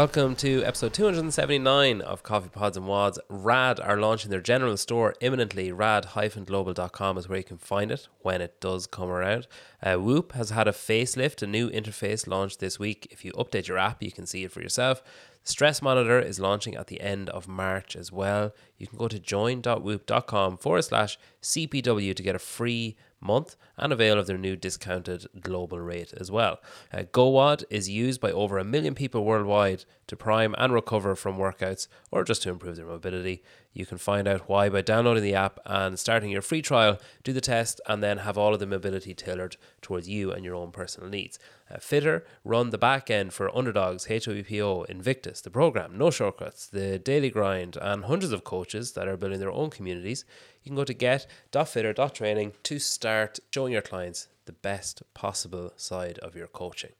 Welcome to episode 279 of Coffee Pods and WODs. RAD are launching their general store imminently. rad-global.com is where you can find it when it does come around. Uh, Whoop has had a facelift, a new interface launched this week. If you update your app, you can see it for yourself. Stress Monitor is launching at the end of March as well. You can go to join.whoop.com forward slash CPW to get a free month and avail of their new discounted global rate as well. Uh, GoWOD is used by over a million people worldwide to prime and recover from workouts or just to improve their mobility. You can find out why by downloading the app and starting your free trial, do the test, and then have all of the mobility tailored towards you and your own personal needs. Uh, Fitr run the back end for Underdogs, HWPO, Invictus, the program, No Shortcuts, the Daily Grind, and hundreds of coaches that are building their own communities. You can go to get.fitr.training to start showing your clients the best possible side of your coaching.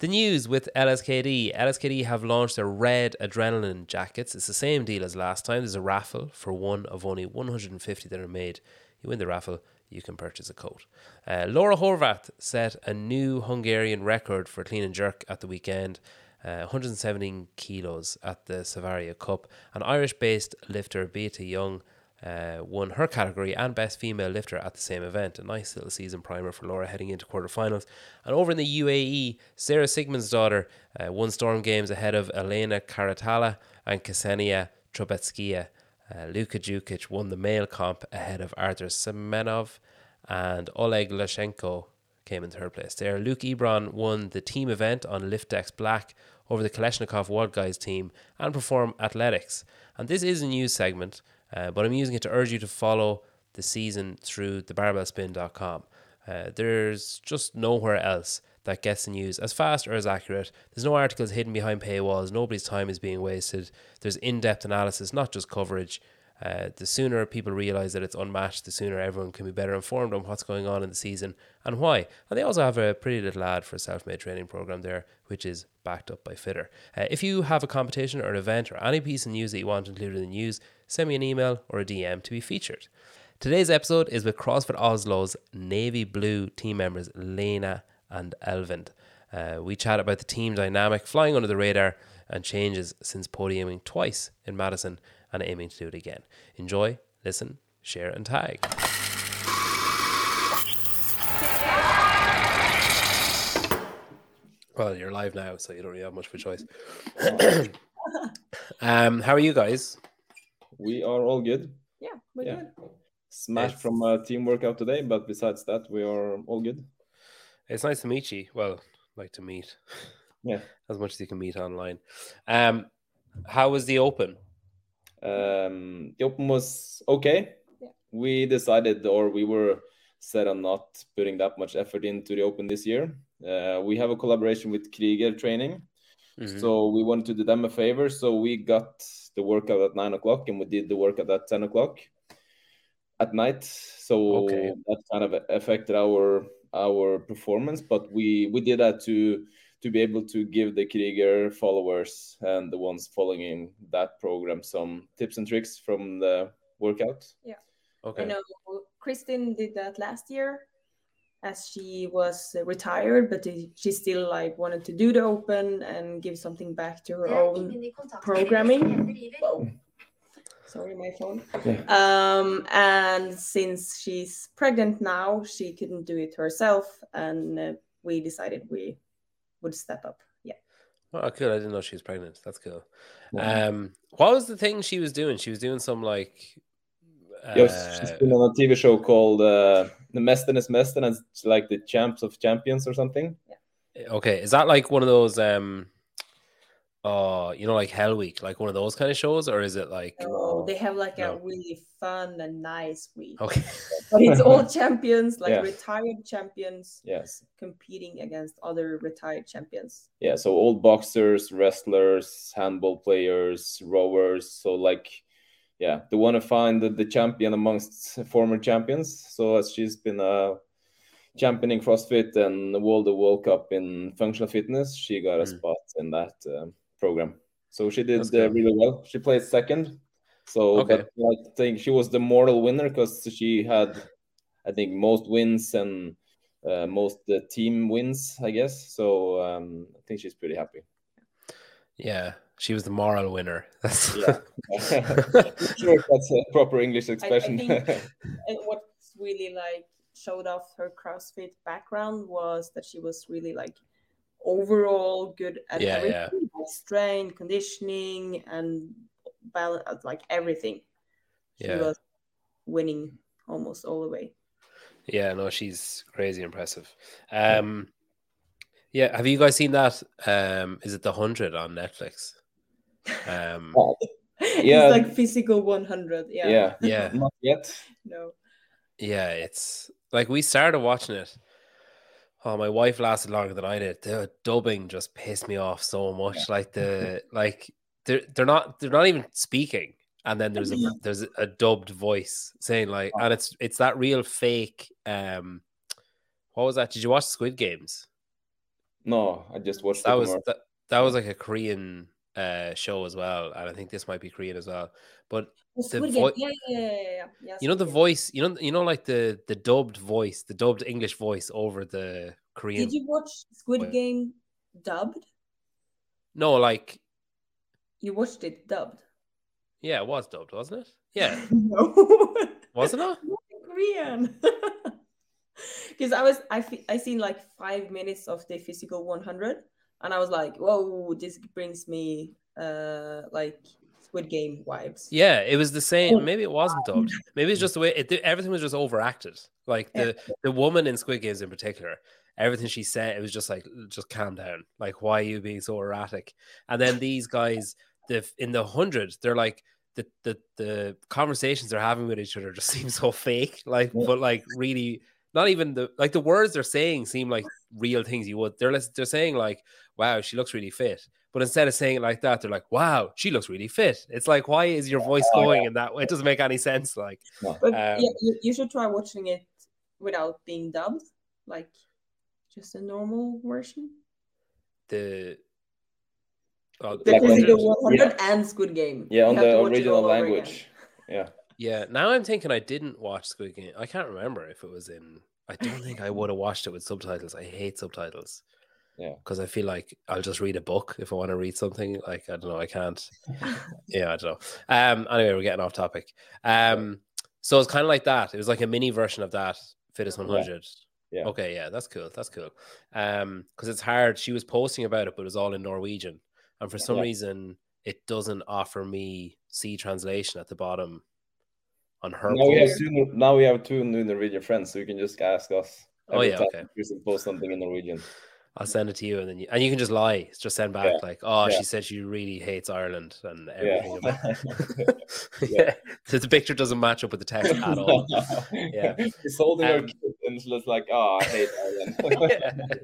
The news with LSKD. LSKD have launched their red adrenaline jackets. It's the same deal as last time. There's a raffle for one of only 150 that are made. You win the raffle, you can purchase a coat. Uh, Laura Horvath set a new Hungarian record for clean and jerk at the weekend. Uh, 117 kilos at the Savaria Cup. An Irish based lifter, Beata Young, uh, won her category and best female lifter at the same event. A nice little season primer for Laura heading into quarterfinals. And over in the UAE, Sarah Sigmundsdottir uh, won Storm Games ahead of Elena Carratala and Ksenia Trubetskia. Uh, Luka Jukic won the male comp ahead of Arthur Semenov and Oleg Lashenko came in third place there. Luke Ebron won the team event on Liftex Black over the Kalashnikov World Guys team and Perform Athletics. And this is a news segment uh, but I'm using it to urge you to follow the season through the barbellspin.com. Uh, there's just nowhere else that gets the news as fast or as accurate. There's no articles hidden behind paywalls. Nobody's time is being wasted. There's in depth analysis, not just coverage. Uh, the sooner people realize that it's unmatched, the sooner everyone can be better informed on what's going on in the season and why. And they also have a pretty little ad for a self made training program there, which is backed up by Fitr. Uh, if you have a competition or an event or any piece of news that you want included in the news, send me an email or a DM to be featured. Today's episode is with CrossFit Oslo's navy blue team members, Lena and Eivind. Uh, we chat about the team dynamic, flying under the radar, and changes since podiuming twice in Madison and aiming to do it again. Enjoy, listen, share, and tag. Well, you're live now, so you don't really have much of a choice. um, how are you guys? We are all good. Yeah, we're yeah. good. Smash it's... from a team workout today, but besides that, we are all good. It's nice to meet you. Well, like to meet. Yeah. as much as you can meet online. Um, how was the open? Um, the open was okay. Yeah. We decided, or we were set on not putting that much effort into the open this year. Uh, we have a collaboration with Krieger Training, mm-hmm. so we wanted to do them a favor. So we got the workout at nine o'clock, and we did the workout at ten o'clock at night. So okay. that kind of affected our our performance, but we we did that to to be able to give the Krieger followers and the ones following in that program some tips and tricks from the workout. Yeah. Okay. I know Kristin did that last year as she was retired, but she still like wanted to do the open and give something back to her own programming. Whoa. Sorry, my phone. Yeah. Um, and since she's pregnant now, she couldn't do it herself, and uh, we decided we would step up. Yeah. Oh, cool! I didn't know she was pregnant. That's cool. Yeah. Um, what was the thing she was doing? She was doing some like. Uh, yes, she's been on a TV show called uh, "The Mesternes Mester," and it's like the Champs of Champions or something. Yeah. Okay, is that like one of those? um uh you know like hell week like one of those kind of shows or is it like oh they have like no. a really fun and nice week okay but it's all champions like yeah. retired champions yes competing against other retired champions yeah so old boxers wrestlers handball players rowers so like yeah they want to find the, the champion amongst former champions so as she's been uh championing CrossFit and the World of World Cup in functional fitness, she got a mm. spot in that um, program. So she did uh, really well. She placed second. So okay. I think she was the moral winner because she had, I think, most wins and uh, most uh, team wins, I guess. So um, I think she's pretty happy. Yeah, she was the moral winner. That's yeah. sure that's a proper English expression. I, I think what's really like showed off her CrossFit background was that she was really like overall good at Yeah, everything, yeah. like strength, conditioning, and balance, like everything. She Yeah. was winning almost all the way. yeah, no, she's crazy impressive. Um, yeah, have you guys seen that? Um, is it the hundred on Netflix? Um, Yeah. it's like physical 100. Yeah. yeah. yeah, Not yet. No. yeah, it's like we started watching it. Oh, my wife lasted longer than I did. The dubbing just pissed me off so much. Like the like they're they're not they're not even speaking, and then there's a there's a dubbed voice saying like, and it's it's that real fake. Um, what was that? Did you watch Squid Games? No, I just watched That was that, that was like a Korean uh show as well, and I think this might be Korean as well. But The Game. Yeah, yeah, yeah, yeah, you know the voice, you know, you know, like the the dubbed voice, the dubbed English voice over the Korean. Did you watch Squid Wait. Game dubbed? No, like You watched it dubbed? yeah, it was dubbed, wasn't it? Yeah, no. wasn't it? Korean. Because I was I I seen like five minutes of the physical 100, and I was like, whoa, this brings me uh like Squid Game vibes. Yeah, it was the Oh. same. Maybe it wasn't dubbed. Maybe it's just the way it, everything was just overacted. Like the the woman in Squid Games in particular, everything she said, it was just like just calm down. Like why are you being so erratic? And then these guys, the in the hundred, they're like the the the conversations they're having with each other just seem so fake. Like, but like really. Not even the like the words they're saying seem like real things you would. They're lis- they're saying like, "Wow, she looks really fit," but instead of saying it like that, they're like, "Wow, she looks really fit." It's like, why is your voice Oh, going in that way? It doesn't make any sense. Like, No. But Um, yeah, you, you should try watching it without being dubbed, like just a normal version. the oh, The Like when- 100 yeah. and Squid Game. Yeah, on You have the original all over again. language. Yeah. Yeah. Now I'm thinking I didn't watch Squid Game. I can't remember if it was in. I don't think I would have watched it with subtitles. I hate subtitles. Yeah. because I feel like I'll just read a book if I want to read something. Like I don't know, I can't. yeah, I don't know. Um, anyway, we're getting off topic. Um, so it's kind of like that. It was like a mini version of that Fittest Yeah. 100. Yeah. Okay, yeah, that's cool. That's cool. Um, because it's hard. She was posting about it, but it was all in Norwegian, and for some Yeah. reason, it doesn't offer me C translation at the bottom on her. Now we have two, now we have two new Norwegian friends, so you can just ask us. Oh, yeah, okay. Kristin post something in Norwegian. I'll send it to you, and then you, and you can just lie. Just send back Yeah. like, oh, Yeah. she said she really hates Ireland and Yeah. everything. About yeah. so the picture doesn't match up with the text at all. Yeah. He's holding her Um, kid and it's just like, oh, I hate Ireland.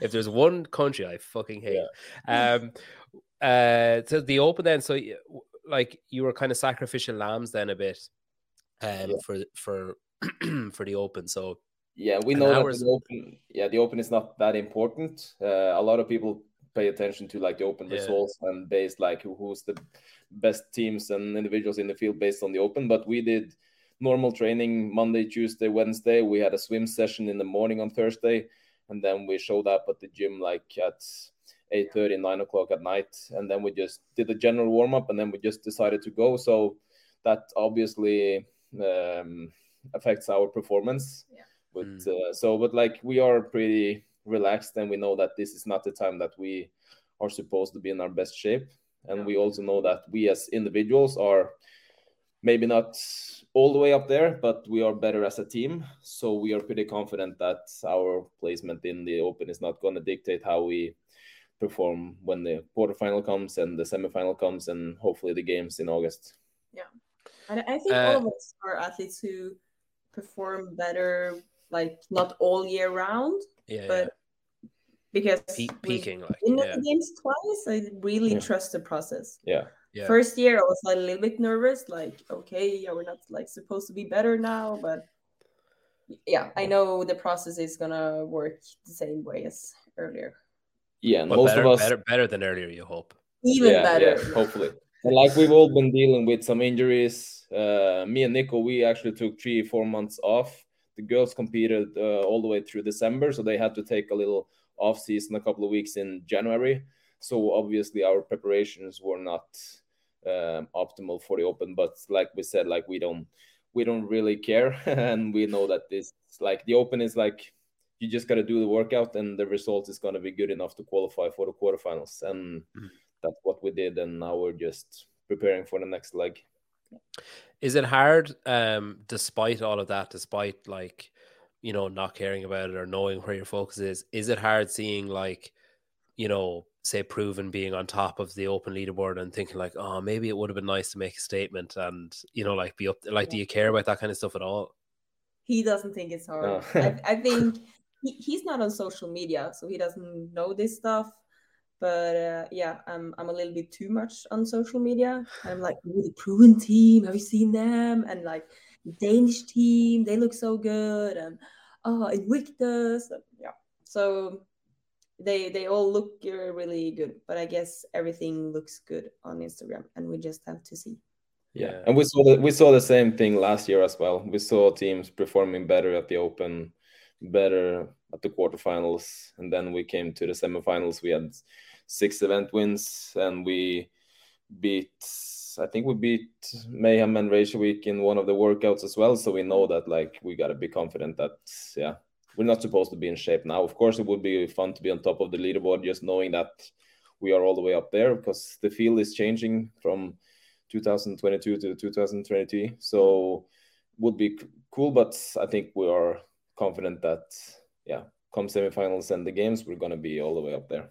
if there's one country I fucking hate, um, uh, so the open then, so like you were kind of sacrificial lambs then a bit, um, Yeah. for for for the open. So Yeah, we know that the open. Yeah, the open is not that important. Uh, a lot of people pay attention to like the open Yeah. results and based like who's the best teams and individuals in the field based on the open. But we did normal training Monday, Tuesday, Wednesday. We had a swim session in the morning on Thursday, and then we showed up at the gym like at 8 9 o'clock at night. And then we just did a general warm up and then we just decided to go. So that obviously um, affects our performance. Yeah. But uh, so, but like we are pretty relaxed and we know that this is not the time that we are supposed to be in our best shape. And Yeah. we also know that we as individuals are maybe not all the way up there, but we are better as a team. So we are pretty confident that our placement in the open is not going to dictate how we perform when the quarterfinal comes and the semifinal comes and hopefully the games in August. And I think Uh, all of us are athletes who perform better, like not all year round, yeah, but because yeah. Pe- peaking like been yeah, the games twice, I really Yeah. trust the process. Yeah. yeah. First year, I was like, a little bit nervous, like, okay, yeah, we're not like supposed to be better now, but yeah, I know the process is gonna work the same way as earlier, Yeah. And But most better, of us better, better than earlier. You hope. even yeah, better. yeah, hopefully. Like we've all been dealing with some injuries. Uh, me and Nico, we actually took three, four months off. The girls competed uh, all the way through December, so they had to take a little off season, a couple of weeks in January. so obviously our preparations were not um, optimal for the open but like we said like we don't we don't really care and we know that this like the open is like you just got to do the workout and the result is going to be good enough to qualify for the quarterfinals and mm. That's what we did and now we're just preparing for the next leg is it hard um despite all of that despite like you know not caring about it or knowing where your focus is is it hard seeing like you know say proven being on top of the open leaderboard and thinking like oh maybe it would have been nice to make a statement and you know like be up like yeah. do you care about that kind of stuff at all he doesn't think it's hard oh. I, I, think he, he's not on social media so he doesn't know this stuff but uh, yeah I'm, I'm a little bit too much on social media. I'm like oh, the proven team. Have you seen them? And like the danish team. They look so good. And oh invictus. And, yeah. So they they all look really good. But i guess everything looks good on instagram and we just have to see. Yeah. And we saw the, we saw the same thing last year as well. We saw teams performing better at the open better at the quarterfinals and then we came to the semifinals. We had six event wins and we beat i think we beat mayhem and Week in one of the workouts as well so we know that like we got to be confident that yeah we're not supposed to be in shape now. Of course, it would be fun to be on top of the leaderboard, just knowing that we are all the way up there because the field is changing from 2022 to 2023. So would be cool, but I think we are confident that yeah, come semifinals and the games, we're gonna be all the way up there.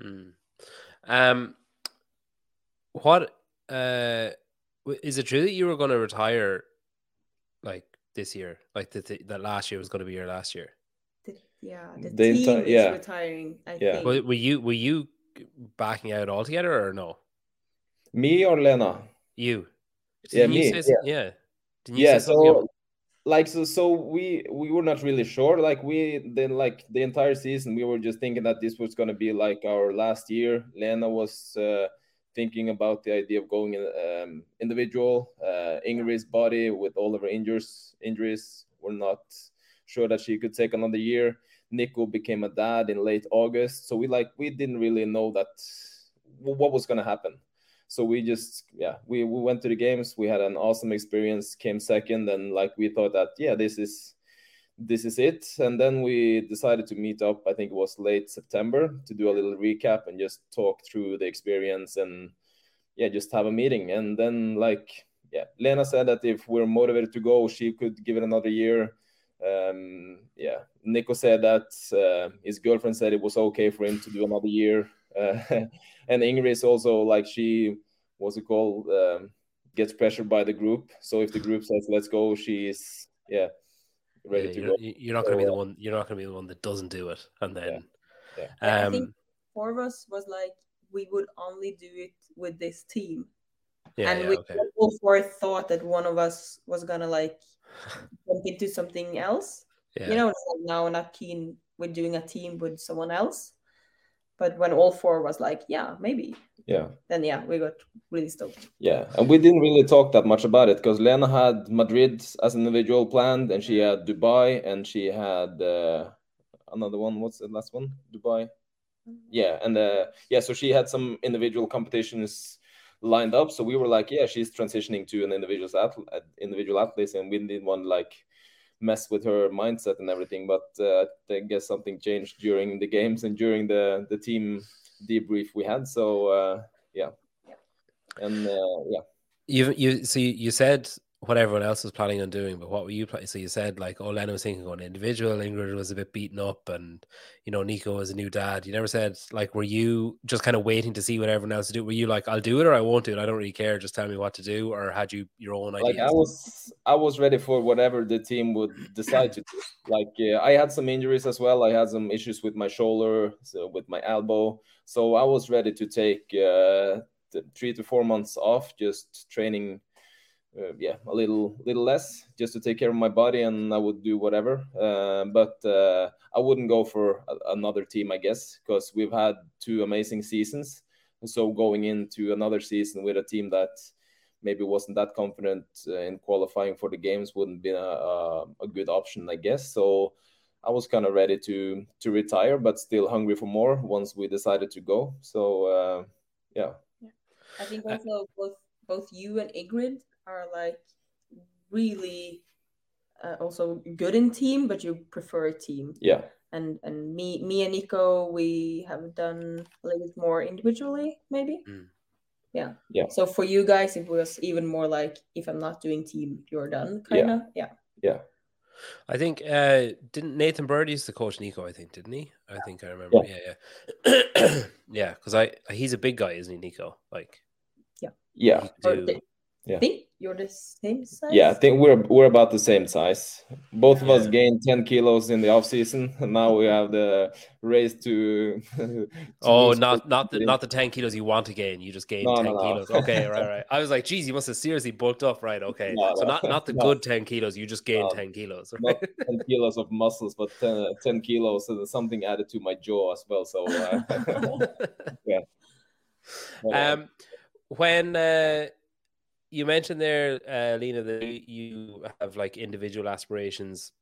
Mm. Um, what uh, is it true that you were going to retire like this year? Like that, that last year was going to be your last year? Yeah, the, the team enti- yeah. is retiring. I yeah. Think. Were you were you backing out altogether or no? Me or Lena? You. Didn't yeah, you me. Say, yeah. yeah. yeah so like so so we we were not really sure like we then like the entire season we were just thinking that this was going to be like our last year lena was uh, thinking about the idea of going um, individual uh, ingrid's body with all of her injuries injuries were not sure that she could take another year Nico became a dad in late August. So we like we didn't really know that what was going to happen. So we just yeah we, we went to the games. We had an awesome experience. Came second, and like we thought that yeah this is this is it. And then we decided to meet up. I think it was late September to do a little recap and just talk through the experience and yeah just have a meeting. And then like yeah Lena said that if we're motivated to go, she could give it another year um, yeah, Nico said that uh, his girlfriend said it was okay for him to do another year, and Ingrid is also like she, what's it called, um, gets pressured by the group. So if the group says let's go, she's yeah ready yeah, to you're, go. You're not going to be the one. You're not going to be the one that doesn't do it, and then. Yeah. yeah. Um, I think four of us was like we would only do it with this team. Yeah, and yeah, we okay. all four thought that one of us was gonna like jump into something else. Yeah. You know, like now I'm not keen with doing a team with someone else. But when all four was like, yeah, maybe. Yeah. Then yeah, we got really stoked. Yeah, and we didn't really talk that much about it because Lena had Madrid as an individual planned, and she had Dubai, and she had uh, another one. What's the last one? Dubai. Mm-hmm. Yeah, and uh, yeah, so she had some individual competitions lined up. So we were like, yeah, she's transitioning to an individual athlete, individual athlete, and we didn't want like mess with her mindset and everything. But uh, I guess something changed during the games and during the the team debrief we had. So uh, yeah, and uh, yeah. You you so you, you said what everyone else was planning on doing, but what were you planning? So you said like, oh, Lena was thinking on individual. Ingrid was a bit beaten up, and you know, Nico was a new dad. You never said like, were you just kind of waiting to see what everyone else to do? Were you like, I'll do it or I won't do it? I don't really care. Just tell me what to do, or had you your own ideas? Like I was, I was ready for whatever the team would decide to do. Like uh, I had some injuries as well. I had some issues with my shoulder, so with my elbow. So I was ready to take uh, three to four months off, just training uh, yeah a little little less just to take care of my body and i would do whatever uh, but uh, i wouldn't go for a, another team i guess because we've had two amazing seasons so going into another season with a team that maybe wasn't that confident uh, in qualifying for the games wouldn't be a, a, a, good option i guess so I was kind of ready to to retire, but still hungry for more once we decided to go. So uh, yeah. yeah. I think also both both you and Ingrid are like really uh, also good in team, but you prefer a team. Yeah. And and me me and Nico, we have done a little bit more individually, maybe. Mm. Yeah. Yeah. So for you guys, it was even more like if I'm not doing team, you're done, kind of. Yeah. yeah. Yeah. I think uh didn't Nathan Bird used to coach Nico, I think, didn't he? I think I remember. Yeah, yeah. Yeah, yeah, because I he's a big guy, isn't he, Nico? Like Yeah. Yeah. Do, yeah. I think you're the same size. Yeah, I think we're we're about the same size. Both of us gained 10 kilos in the off season, and now we have the race to. to oh, not not the not the 10 kilos you want to gain. You just gained no, 10 no, no. kilos. Okay, right, right. I was like, geez, you must have seriously bulked up, right? Okay, so not not the good 10 kilos. You just gained 10 kilos. Right? Not 10 kilos of muscles, but 10, 10 kilos and something added to my jaw as well. So uh, yeah. Um, when. Uh, you mentioned there, uh, Lena, that you have like individual aspirations,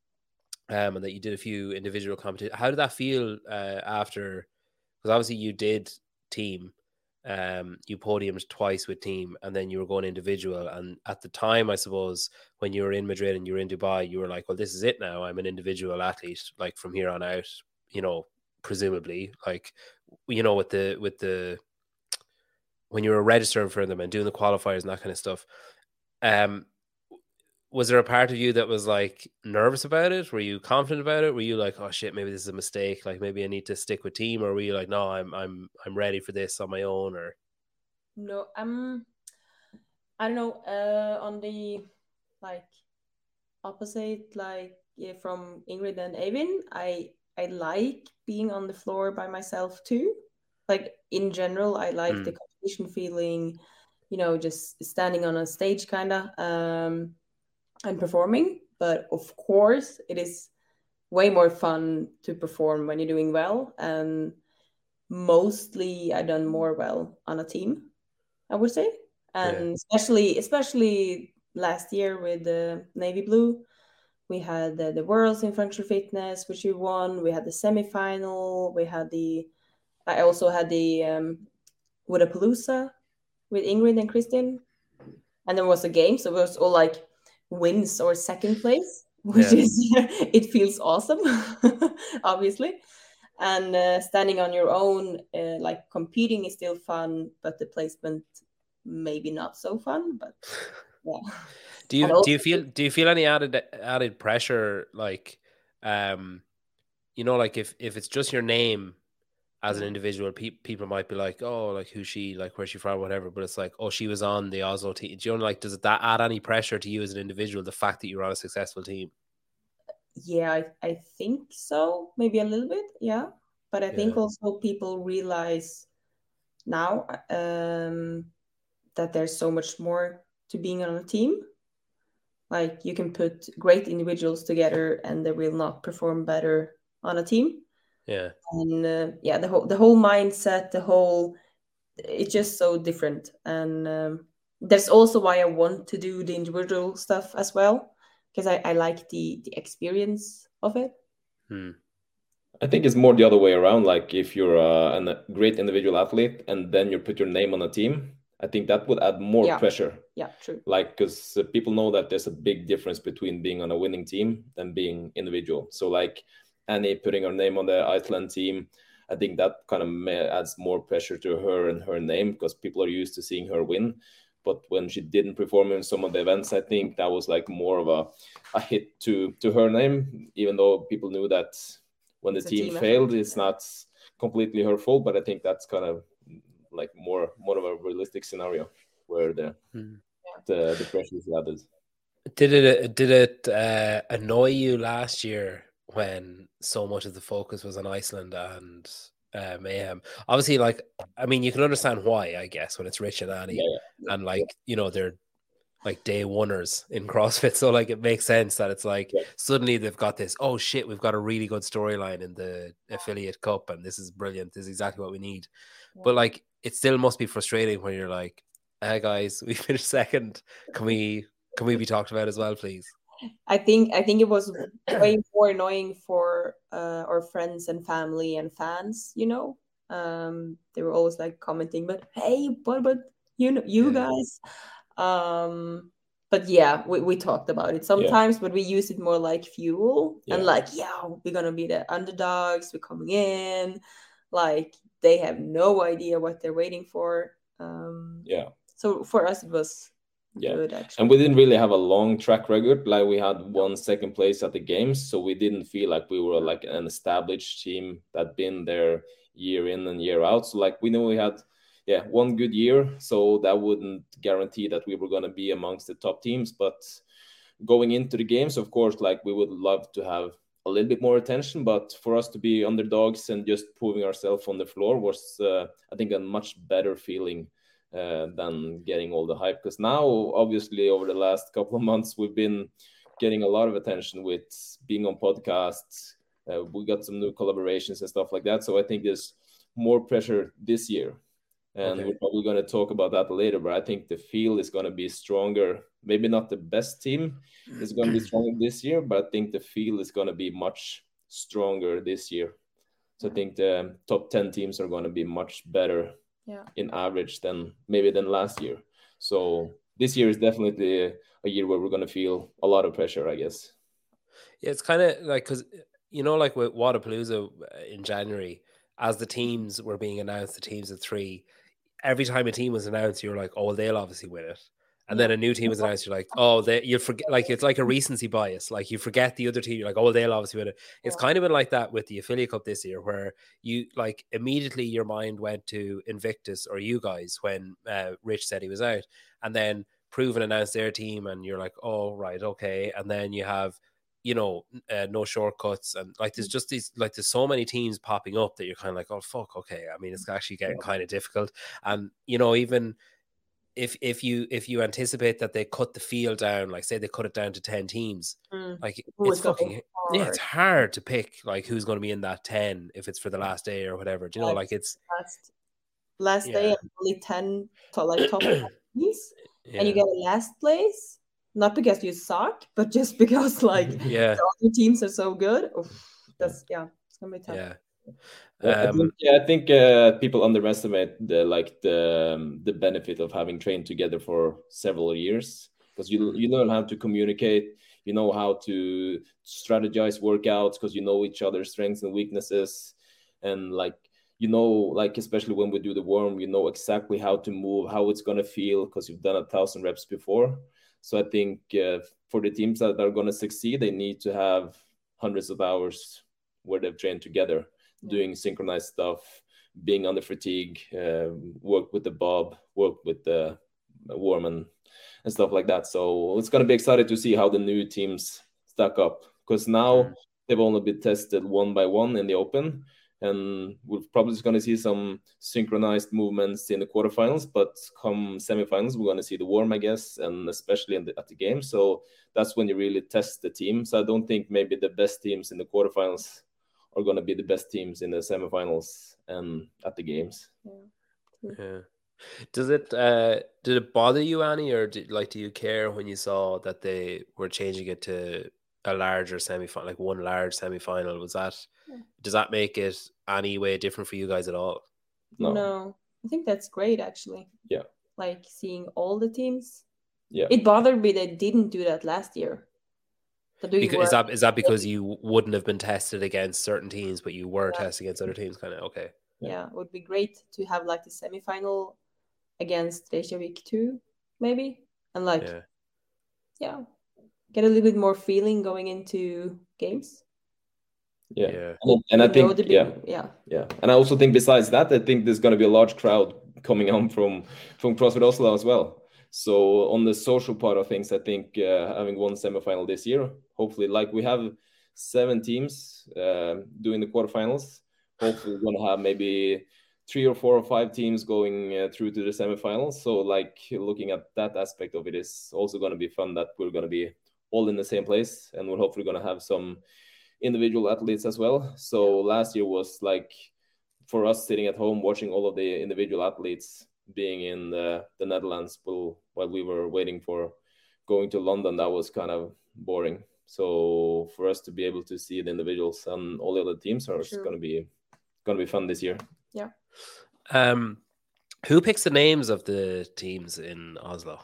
um, and that you did a few individual competitions. How did that feel uh, after? Because obviously you did team, um, you podiumed twice with team, and then you were going individual. And at the time, I suppose when you were in Madrid and you were in Dubai, you were like, "Well, this is it now. I'm an individual athlete. Like from here on out, you know, presumably, like, you know, with the with the when you were registering for them and doing the qualifiers and that kind of stuff, um, was there a part of you that was like nervous about it? Were you confident about it? Were you like, oh shit, maybe this is a mistake? Like maybe I need to stick with team, or were you like, no, I'm I'm I'm ready for this on my own? Or no, um, I don't know. Uh, on the like opposite, like yeah, from Ingrid and Eivind, I I like being on the floor by myself too. Like in general, I like mm. the competition feeling, you know, just standing on a stage kind of um, and performing. But of course, it is way more fun to perform when you're doing well. And mostly, I done more well on a team, I would say, and yeah. especially especially last year with the navy blue. We had the, the Worlds in functional fitness, which we won. We had the semi-final. We had the I also had the um, Wodapalooza with Ingrid and Kristin. And there was a game, so it was all like wins or second place, which yeah. is it feels awesome, obviously. And uh, standing on your own, uh, like competing is still fun, but the placement maybe not so fun. But yeah. Do you also, do you feel do you feel any added added pressure like um you know like if if it's just your name as an individual, pe- people might be like, "Oh, like who's she? Like where's she from? Whatever." But it's like, "Oh, she was on the Oslo team." Do you know, like, does that add any pressure to you as an individual? The fact that you're on a successful team. Yeah, I, I think so. Maybe a little bit, yeah. But I yeah. think also people realize now um, that there's so much more to being on a team. Like you can put great individuals together, and they will not perform better on a team yeah. And uh, yeah the whole the whole mindset the whole it's just so different. And um, that's also why i want to do the individual stuff as well because I, I like the the experience of it. Hmm. i think it's more the other way around like if you're uh, a great individual athlete and then you put your name on a team i think that would add more yeah. pressure. Yeah true. Like because uh, people know that there's a big difference between being on a winning team than being individual. So like Annie putting her name on the Iceland team, I think that kind of adds more pressure to her and her name because people are used to seeing her win. But when she didn't perform in some of the events, I think that was like more of a, a hit to to her name, even though people knew that when the team, team, failed, it's not completely her fault. But I think that's kind of like more more of a realistic scenario where the hmm. the, the pressure is added. Did it did it uh, annoy you last year when so much of the focus was on Iceland and uh, Mayhem. Obviously, like I mean, you can understand why, I guess, when it's Rich and Annie, yeah, yeah. and like you know they're like day oneers in CrossFit, so like it makes sense that it's like yeah. suddenly they've got this. Oh shit, we've got a really good storyline in the affiliate cup, and this is brilliant. This is exactly what we need. But like, it still must be frustrating when you're like, "Hey guys, we finished second. Can we can we be talked about as well, please?" I think I think it was way more annoying for uh, our friends and family and fans. You know, um, they were always like commenting, "But hey, but but you know, you guys." Um, but yeah, we, we talked about it sometimes, yeah. but we use it more like fuel yeah. and like, yeah, we're gonna be the underdogs. We're coming in, like they have no idea what they're waiting for. Um, yeah. So for us, it was yeah. good. And we didn't really have a long track record. Like we had one second place at the games, so we didn't feel like we were like an established team that been there year in and year out. So like we knew we had yeah one good year, so that wouldn't guarantee that we were going to be amongst the top teams. But going into the games, of course, like we would love to have a little bit more attention. But for us to be underdogs and just proving ourselves on the floor was, uh, I think, a much better feeling uh, than getting all the hype. Because now, obviously, over the last couple of months, we've been getting a lot of attention with being on podcasts. Uh, we got some new collaborations and stuff like that. So I think there's more pressure this year. And okay. we're probably going to talk about that later, but I think the field is going to be stronger. Maybe not the best team is going to be stronger this year, but I think the field is going to be much stronger this year. So I think the top 10 teams are going to be much better yeah. in average than maybe than last year. So this year is definitely a year where we're going to feel a lot of pressure, I guess. Yeah, it's kind of like because you know, like with Wodapalooza uh, in January, as the teams were being announced, the teams of three, every time a team was announced, you were like, oh, well, they'll obviously win it. And then a new team was announced. You're like, oh, they you forget like it's like a recency bias. Like you forget the other team. You're like, oh, they'll obviously win it. It's kind of been like that with the affiliate cup this year, where you like immediately your mind went to Invictus or you guys when uh, Rich said he was out, and then Proven announced their team, and you're like, oh, right, okay. And then you have you know, uh, no shortcuts, and like there's mm. just these like there's so many teams popping up that you're kind of like, oh fuck, okay. I mean, it's actually getting kind of difficult, and you know, even if if you if you anticipate that they cut the field down, like say they cut it down to ten teams, mm. like it's fucking yeah, it's hard to pick like who's going to be in that ten if it's for the last day or whatever. Do you know, like it's last last yeah. day and only ten to like top teams, yeah. and you get a last place, not because you suck, but just because like yeah, the other teams are so good. Oof, that's yeah, it's gonna be tough. Yeah. Um, I think, yeah, I think uh, people underestimate the like the um, the benefit of having trained together for several years because you you learn how to communicate, you know how to strategize workouts because you know each other's strengths and weaknesses, and like you know like especially when we do the worm, you know exactly how to move, how it's gonna feel because you've done a thousand reps before. So I think uh, for the teams that are gonna succeed, they need to have hundreds of hours where they've trained together doing synchronized stuff, being under fatigue, uh, work with the bob, work with the worm and, stuff like that. So it's gonna be excited to see how the new teams stack up because now they've only been tested one by one in the open. And we're probably just going to see some synchronized movements in the quarterfinals, but come semifinals, we're going to see the worm, I guess, and especially the, at the game. So that's when you really test the team. So I don't think maybe the best teams in the quarterfinals are going to be the best teams in the semifinals and at the games. Yeah. yeah. Does it uh did it bother you, Annie, or did, like do you care when you saw that they were changing it to a larger semifinal, like one large semifinal? Was that yeah. does that make it any way different for you guys at all? No. no, I think that's great actually. Yeah, like seeing all the teams. Yeah, it bothered me they didn't do that last year. Because, is that is that because you wouldn't have been tested against certain teams, but you were yeah. tested against other teams? Kind of okay. Yeah, it would be great to have like the semifinal against Reykjavik too, maybe, and like, yeah. yeah, get a little bit more feeling going into games. Yeah, yeah. and, and I think big, yeah, yeah, yeah, and I also think besides that, I think there's going to be a large crowd coming on from from CrossFit Oslo as well. So on the social part of things, I think uh, having one semifinal this year, hopefully, like we have seven teams uh, doing the quarterfinals. Hopefully, we're gonna have maybe three or four or five teams going uh, through to the semifinals. So, like looking at that aspect of it is also to be fun. That we're to be all in the same place, and we're hopefully to have some individual athletes as well. So last year was like for us sitting at home watching all of the individual athletes being in the, the Netherlands while, while we were waiting for going to London, that was kind of boring. So for us to be able to see the individuals and all the other teams are going to be going to be fun this year. Yeah. Um, who picks the names of the teams in Oslo?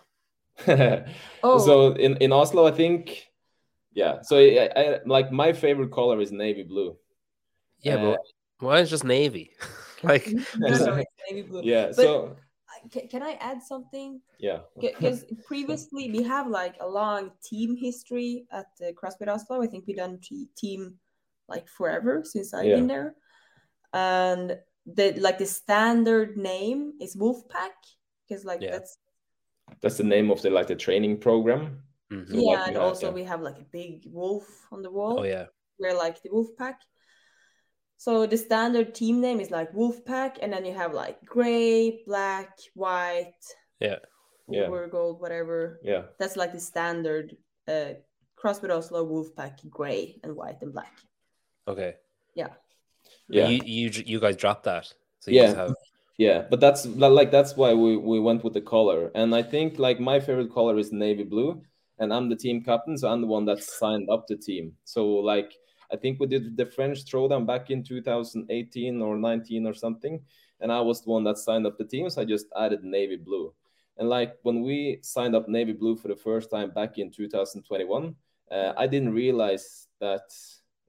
oh. So in in Oslo, I think, yeah. So I, I, like my favorite color is navy blue. Yeah, uh, but why is just navy? like navy blue. Yeah. But, so can I add something? Yeah. Because previously we have like a long team history at the CrossFit Oslo. I think we've done team like forever since I've yeah. been there, and the like the standard name is Wolfpack because like yeah. that's that's the name of the like the training program. Mm-hmm. Yeah, like, and also yeah. we have like a big wolf on the wall. Oh yeah. We're like the Wolfpack. So the standard team name is like Wolfpack, and then you have like gray, black, white, yeah, yeah, gold, whatever. Yeah, that's like the standard uh, CrossFit Oslo Wolfpack, gray and white and black. Okay. Yeah. Yeah. You you, you guys dropped that. So yeah. Have... Yeah, but that's like that's why we we went with the color, and I think like my favorite color is navy blue, and I'm the team captain, so I'm the one that signed up the team. So like I think we did the French Throwdown back in 2018 or 19 or something, and I was the one that signed up the team. So I just added navy blue. And like when we signed up navy blue for the first time back in 2021, uh, I didn't realize that.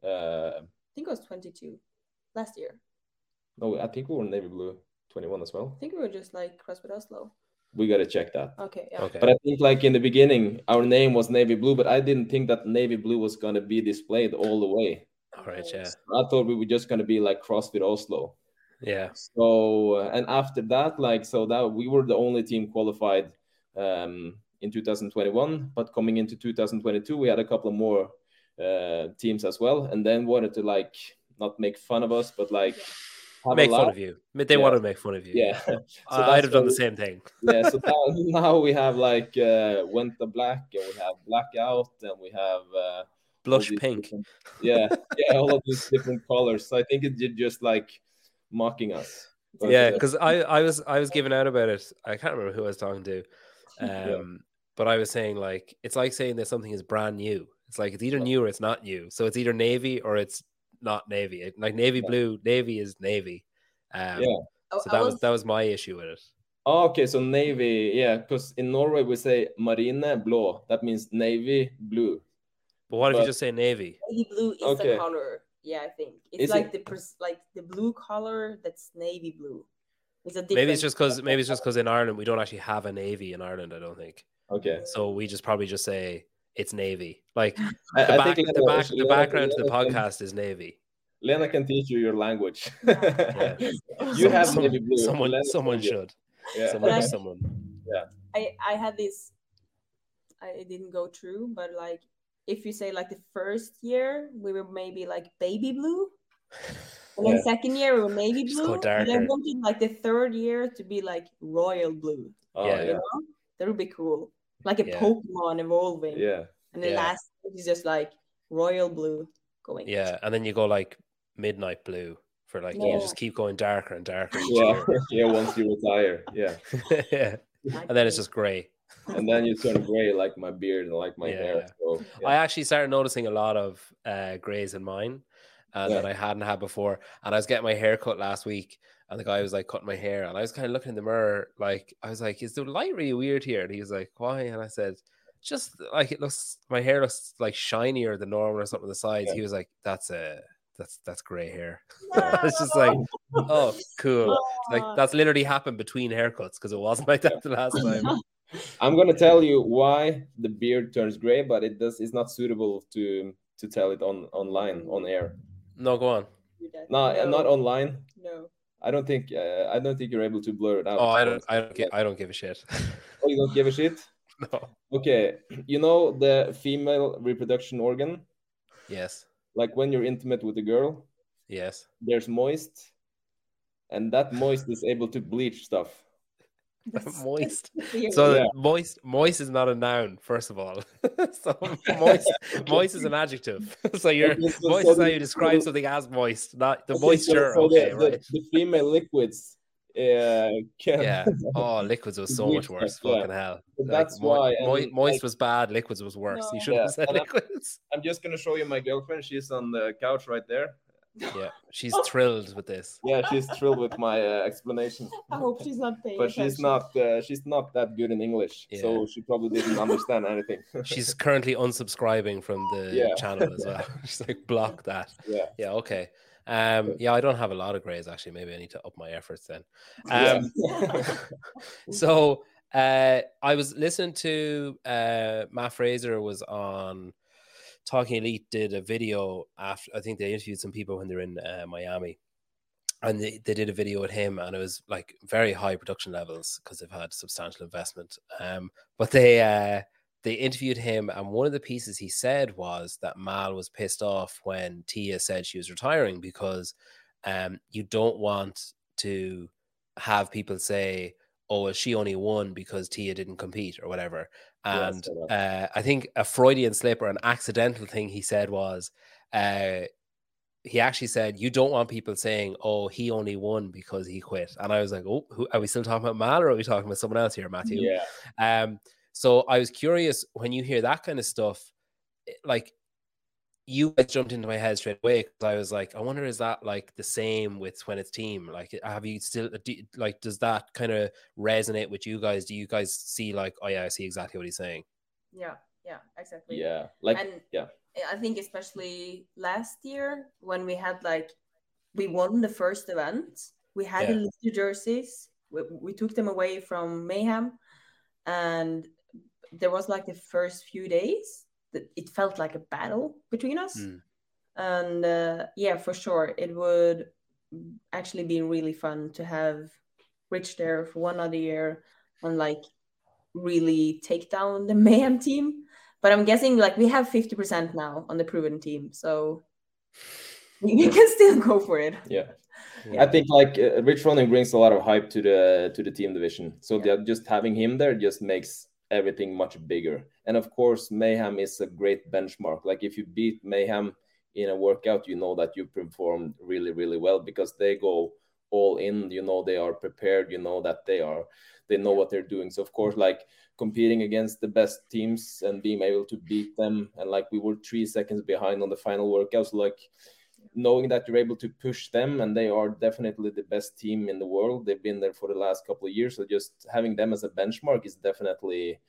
Uh, I think it was 22 last year. No, I think we were navy blue 21 as well. I think we were just like CrossFit Oslo we got to check that. Okay. Yeah. Okay. But I think like in the beginning, our name was navy blue, but I didn't think that navy blue was gonna be displayed all the way. All right. Yeah. So I thought we were just gonna be like CrossFit Oslo. Yeah. So uh, and after that, like so that we were the only team qualified um, in 2021, but coming into 2022, we had a couple of more uh, teams as well, and then wanted to like not make fun of us, but like make fun of you. They yeah. want to make fun of you. Yeah, so I'd have done the same thing. yeah, so now, now, we have like uh, Winter Black, and we have Blackout, and we have uh, Blush Pink. Yeah, yeah, all of these different colors. So I think it's just like mocking us. But, yeah, because uh, I I was I was giving out about it. I can't remember who I was talking to, um, yeah. but I was saying like it's like saying that something is brand new. It's like it's either new or it's not new. So it's either navy or it's not navy. Like navy yeah. blue, navy is navy. Um, yeah. Oh, so that was... was that was my issue with it. Oh, okay, so navy, yeah, because in Norway we say marine blå. That means navy blue. But what but... if you just say navy? Navy blue is okay. the color. Yeah, I think it's is like it... the like the blue color that's navy blue. It's a maybe it's just because maybe it's just because in Ireland we don't actually have a navy in Ireland. I don't think. Okay. So we just probably just say it's Navy. Like the, I, back, the, back, the background to the podcast is Navy. Lena can teach you your language. Yeah. you have some, navy blue. Someone, Lena someone should. Yeah. Someone, I, someone. Yeah. I I had this. I it didn't go through, but like if you say like the first year we were maybe like baby blue, and then yeah. second year we were navy blue, and then wanted like the third year to be like royal blue. Oh, yeah, you know? that would be cool like a yeah. Pokemon evolving. Yeah. And the yeah. last is just like royal blue going. Yeah, and then you go like midnight blue for like yeah. you just keep going darker and darker. Yeah, yeah. Once you retire, yeah. yeah, and then it's just gray. And then you turn gray like my beard and like my yeah. hair. So, yeah. I actually started noticing a lot of uh, grays in mine uh, that I hadn't had before. And I was getting my hair cut last week, and the guy was like cutting my hair, and I was kind of looking in the mirror, like I was like, "Is the light really weird here?" And he was like, "Why?" And I said, "Just like it looks, my hair looks like shinier than normal or something on the sides." Yeah. He was like, "That's a." That's that's gray hair. it's just like, oh, cool. Like that's literally happened between haircuts because it wasn't like that the last time. I'm gonna tell you why the beard turns gray, but it does. It's not suitable to to tell it on online on air. No, go on. No, no. not online. No. I don't think uh, I don't think you're able to blur it out. Oh, I don't I don't give, I don't give a shit. oh, you don't give a shit? no. Okay, you know the female reproduction organ? Yes. Like when you're intimate with a girl? Yes. There's moist and that moist is able to bleach stuff. moist. So yeah. moist moist is not a noun, first of all. so moist moist is an adjective. so you're okay, so, moist so is how you describe something as moist, not the okay, moisture. So, so okay, the, right. The, the, female liquids uh, can... yeah. Oh, liquids was so much worse. Yeah. Fucking hell. Like, that's why. Mo- moist like, was bad. Liquids was worse. No. You should have said and liquids. I'm, I'm, just gonna show you my girlfriend. She's on the couch right there. Yeah, she's thrilled with this. Yeah, she's thrilled with my uh, explanation. I hope she's not paying. But she's not. Uh, she's not that good in English, yeah. so she probably didn't understand anything. she's currently unsubscribing from the yeah. channel as well. she's like, block that. Yeah. Yeah. Okay. Um, yeah, I don't have a lot of grades actually. Maybe I need to up my efforts then. Um, yeah. so uh, I was listening to uh, Matt Fraser was on Talking Elite did a video after I think they interviewed some people when they were in uh, Miami, and they, they did a video with him, and it was like very high production levels because they've had substantial investment. Um, but they uh, they interviewed him, and one of the pieces he said was that Mal was pissed off when Tia said she was retiring because um, you don't want to have people say, "Oh, she only won because Tia didn't compete" or whatever. And yes, uh, I think a Freudian slip or an accidental thing he said was, uh, he actually said, "You don't want people saying, oh, he only won because he quit." And I was like, "Oh, who, are we still talking about Mal or are we talking about someone else here, Matthew?" Yeah. Um. So I was curious when you hear that kind of stuff, eh, like you jumped into my head straight away because I was like, I wonder is that like the same with when it's team? Like, eh, have you still do, like does that kind of resonate with you guys? Do you guys see like, oh yeah, I see exactly what he's saying? Yeah, yeah, exactly. Yeah, like and yeah. I think especially last year when we had like we won the first event, we had yeah. the jerseys, we, we took them away from Mayhem, and there was like the first few days it felt like a battle between us. Mm. And uh, yeah, for sure, it would actually be really fun to have Rich there for one other year and like really take down the Mayhem team. But I'm guessing like we have 50% now on the proven team. So we can still go for it. Yeah. yeah. I think like uh, Rich Froning brings a lot of hype to the to the team division. So yeah. just having him there just makes everything much bigger. And of course, Mayhem is a great benchmark. Like if you beat Mayhem in a workout, you know that you performed really, really well because they go all in. You know they are prepared. You know that they are they know what they're doing. So of course, like competing against the best teams and being able to beat them, and like we were three seconds behind on the final workouts, like knowing that you're able to push them and they are definitely the best team in the world they've been there for the last couple of years so just having them as a benchmark is definitely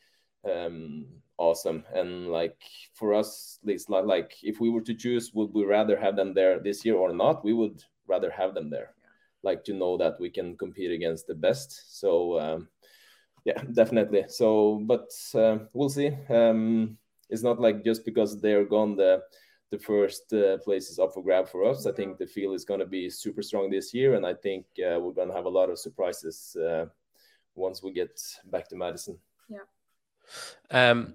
um, awesome and like for us at least like if we were to choose would we rather have them there this year or not we would rather have them there yeah. like to know that we can compete against the best so um, yeah definitely so but uh, we'll see um, it's not like just because they're gone the the first uh, place is up for grab for us. I think the field is going to be super strong this year, and I think uh, we're going to have a lot of surprises uh, once we get back to Madison. Yeah. Um,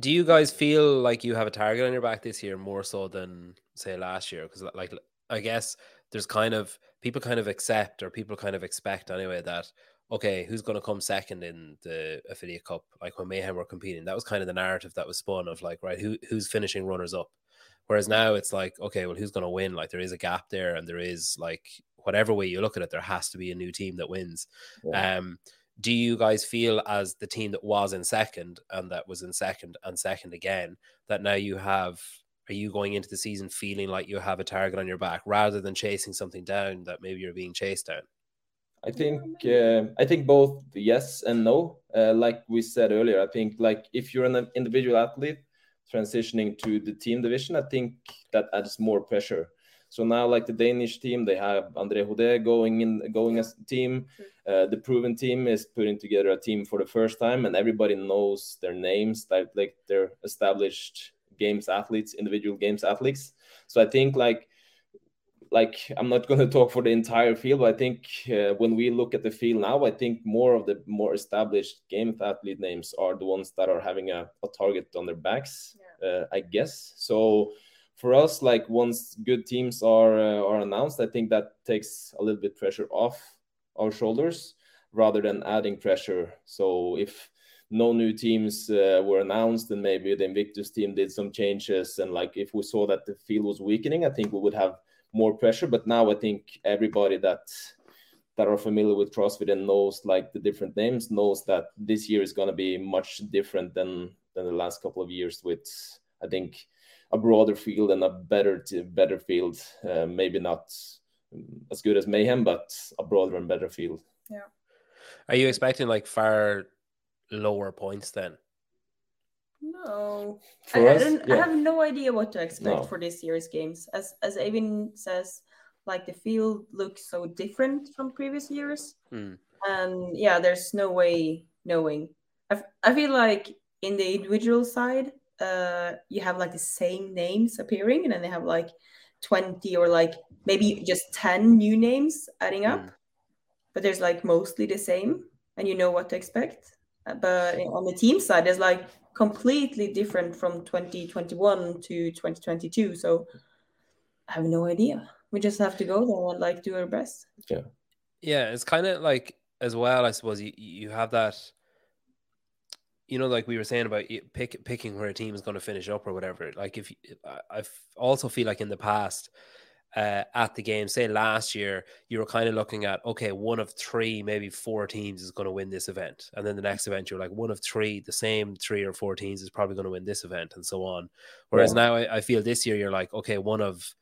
do you guys feel like you have a target on your back this year more so than say last year? Because like I guess there's kind of people kind of accept or people kind of expect anyway that okay, who's going to come second in the affiliate cup? Like when Mayhem were competing, that was kind of the narrative that was spun of like, right, who who's finishing runners up? Whereas now it's like, okay, well, who's going to win? Like there is a gap there, and there is like whatever way you look at it, there has to be a new team that wins. Yeah. Um, do you guys feel as the team that was in second and that was in second and second again that now you have? Are you going into the season feeling like you have a target on your back rather than chasing something down that maybe you're being chased down? I think uh, I think both yes and no. Uh, like we said earlier, I think like if you're an individual athlete, transitioning to the team division, I think that adds more pressure. So now, like the Danish team, they have Andre Hode going in, going as team. Uh, the proven team is putting together a team for the first time, and everybody knows their names, like, like they're established games athletes, individual games athletes. So I think like like I'm not going to talk for the entire field, but I think uh, when we look at the field now, I think more of the more established game athlete names are the ones that are having a, a target on their backs, yeah. uh, I guess. So for us, like once good teams are uh, are announced, I think that takes a little bit pressure off our shoulders rather than adding pressure. So if no new teams uh, were announced and maybe the Invictus team did some changes and like if we saw that the field was weakening, I think we would have more pressure. But now I think everybody that that are familiar with CrossFit and knows like the different names knows that this year is going to be much different than than the last couple of years with I think a broader field and a better better field. Uh, maybe not as good as Mayhem, but a broader and better field. Yeah. Are you expecting like far lower points then? No, I, us, I, yeah. I, have no idea what to expect no. for this year's games. As as Eivind says, like the field looks so different from previous years, mm. and yeah, there's no way knowing. I, I feel like in the individual side, uh, you have like the same names appearing, and then they have like twenty or like maybe just ten new names adding up, mm. but there's like mostly the same, and you know what to expect. Uh, but on the team side, there's like completely different from 2021 to 2022. So I have no idea. We just have to go there and like do our best. Yeah. Yeah, it's kind of like as well. I suppose you you have that. You know, like we were saying about pick, picking where a team is going to finish up or whatever. Like if I also feel like in the past, uh, at the game. Say last year, you were kind of looking at okay, one of three, maybe four teams is going to win this event, and then the next event you're like one of three, the same three or four teams is probably going to win this event, and so on. Whereas yeah. now I, I, feel this year you're like okay, one of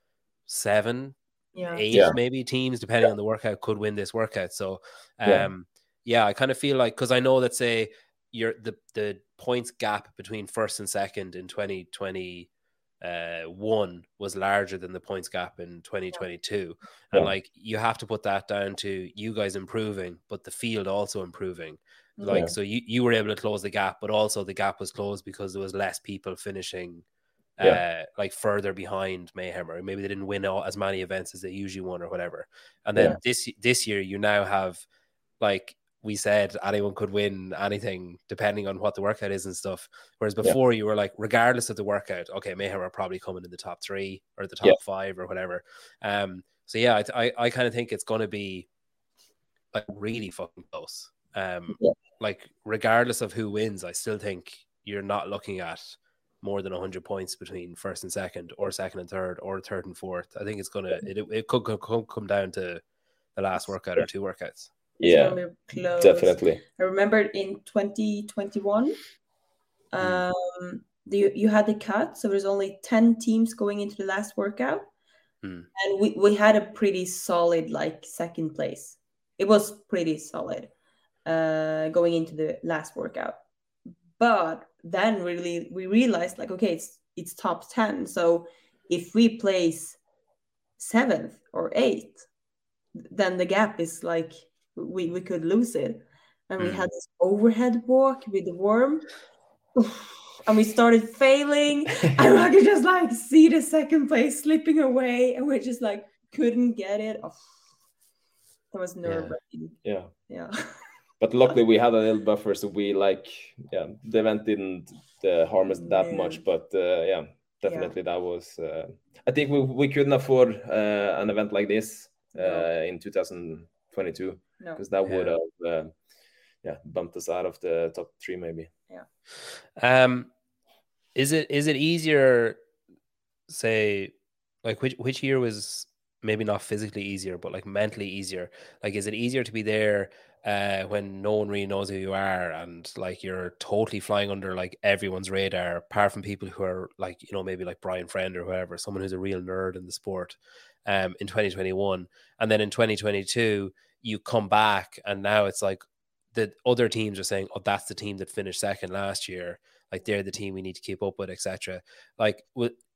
seven, yeah. eight yeah. maybe teams, depending on the workout, could win this workout. So, um, yeah, I kind of feel like because I know that say you're the the points gap between first and second in 2020 uh, one was larger than the points gap in 2022. Yeah. And like you have to put that down to you guys improving, but the field also improving. Like, yeah. so you, you were able to close the gap, but also the gap was closed because there was less people finishing yeah. uh, like further behind Mayhem, or maybe they didn't win all, as many events as they usually won, or whatever. And then this this year, you now have like we said anyone could win anything depending on what the workout is and stuff. Whereas before yeah. you were like, regardless of the workout, okay, Mayhem are probably coming in the top three or the top yeah. five or whatever. Um, so yeah, I I, I kind of think it's going to be like really fucking close. Um, yeah. like regardless of who wins, I still think you're not looking at more than 100 points between first and second or second and third or third and fourth i think it's gonna it, it could, could come down to the last workout or two workouts yeah definitely. I remember in 2021 hmm. um the, you had the cut so there's only 10 teams going into the last workout. Mm. and we, we had a pretty solid like second place. It was pretty solid uh going into the last workout. But then really we realized like okay it's it's top 10 so if we place seventh or eighth then the gap is like we, we could lose it. And we mm. had this overhead walk with the worm. And we started failing. and I could just like see the second place slipping away. And we just like couldn't get it. Oh, that was nerve wracking. Yeah. Yeah. but luckily we had a little buffer so we like yeah the event didn't uh, harm us that yeah. much but uh, yeah definitely yeah. that was uh, i think we, we couldn't afford uh, an event like this no. Uh, in 2022 because no. that would have uh, yeah bumped us out of the top three maybe. Yeah. Um, is it is it easier? Say, like which which year was maybe not physically easier, but like mentally easier? Like, is it easier to be there uh, when no one really knows who you are and like you're totally flying under like everyone's radar, apart from people who are like, you know, maybe like Brian Friend or whoever, someone who's a real nerd in the sport um, in 2021. And then in 2022, you come back and now it's like the other teams are saying, "Oh, that's the team that finished second last year. Like they're the team we need to keep up with, etc." Like,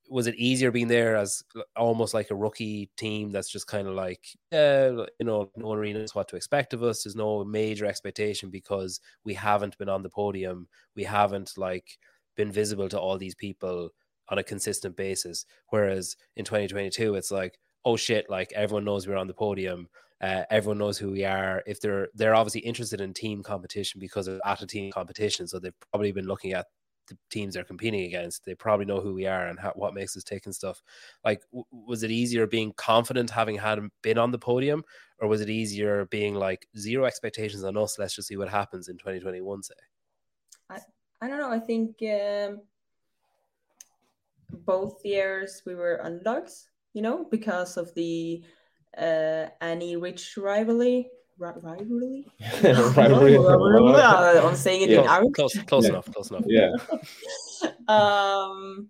was it easier being there as almost like a rookie team that's just kind of like, uh, you know, no one really knows what to expect of us. There's no major expectation because we haven't been on the podium. We haven't like been visible to all these people on a consistent basis. Whereas in 2022, it's like, oh shit, like everyone knows we're on the podium. Uh, everyone knows who we are. If they're they're obviously interested in team competition because of at a team competition, so they've probably been looking at the teams they're competing against. They probably know who we are and how, what makes us tick and stuff. Like, w- was it easier being confident having had been on the podium, or was it easier being like zero expectations on us? Let's just see what happens in 2021. Say, I I don't know. I think um, both years we were underdogs. You know, because of the uh, Annie Rich rivalry rivalry. Rivalry. I'm saying it in Close, Arabic. close, close Yeah. enough, close enough. yeah. um.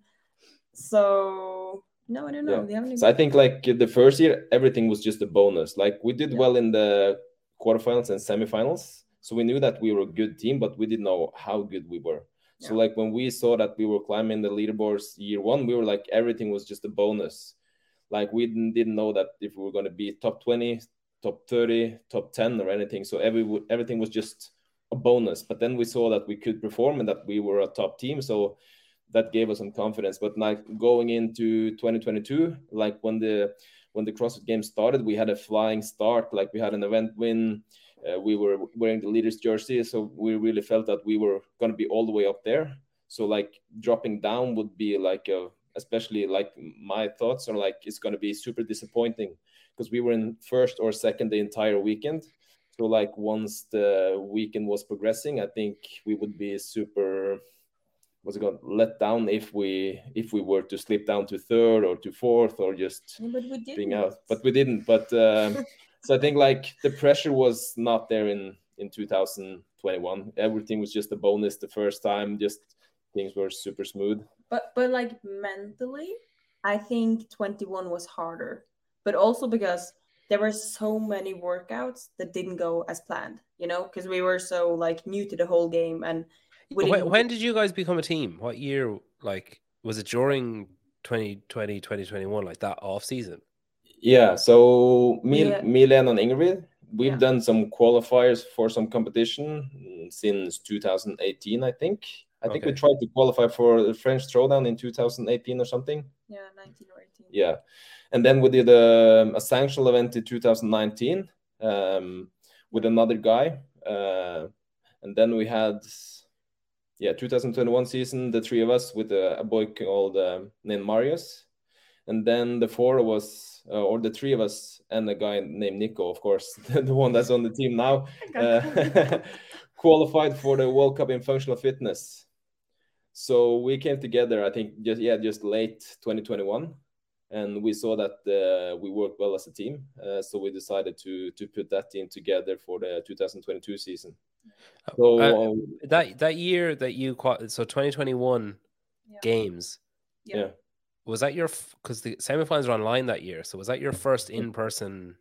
So no, I don't know. Yeah. Do you have any- So I think like the first year, everything was just a bonus. Like we did Yeah. well in the quarterfinals and semifinals, so we knew that we were a good team, but we didn't know how good we were. So like when we saw that we were climbing the leaderboards year one, we were like everything was just a bonus. Like we didn't, didn't know that if we were going to be top twenty, top thirty, top ten, or anything. So every everything was just a bonus. But then we saw that we could perform and that we were a top team. So that gave us some confidence. But like going into 2022, like when the when the CrossFit Games started, we had a flying start. Like we had an event win. Uh, we were wearing the leaders jersey, so we really felt that we were going to be all the way up there. So like dropping down would be like a, especially like my thoughts are like it's going to be super disappointing because we were in first or second the entire weekend. So like once the weekend was progressing, I think we would be super was it going let down if we if we were to slip down to third or to fourth or just Yeah, but we did. being out. But we didn't. But um, so i think like the pressure was not there in in 2021 everything was just a bonus the first time. Just things were super smooth But but like mentally, I think 21 was harder. But also because there were so many workouts that didn't go as planned, you know, because we were so like new to the whole game and we When, didn't- when did you guys become a team? What year? Like, was it during 2020, 2021, like that off season? yeah so me Yeah. milan and ingrid we've Yeah. done some qualifiers for some competition since 2018 i think i think we tried to qualify for the french throwdown in 2018 or something. Yeah, 19 or 18. yeah. And then we did a, a sanctional event in 2019 um, with another guy uh, and then we had yeah 2021 season the three of us with a, a boy called um, named marius. And then the four of us uh, or the three of us and a guy named nico of course the one that's on the team now uh, qualified for the world cup in functional fitness so we came together i think just yeah just late 2021 and we saw that uh, we worked well as a team. Uh, so we decided to to put that team together for the 2022 season. So Uh, uh, that that year that you qua- so 2021 Yeah. games Yeah. yeah, was that your because the semifinals were online that year so was that your first in person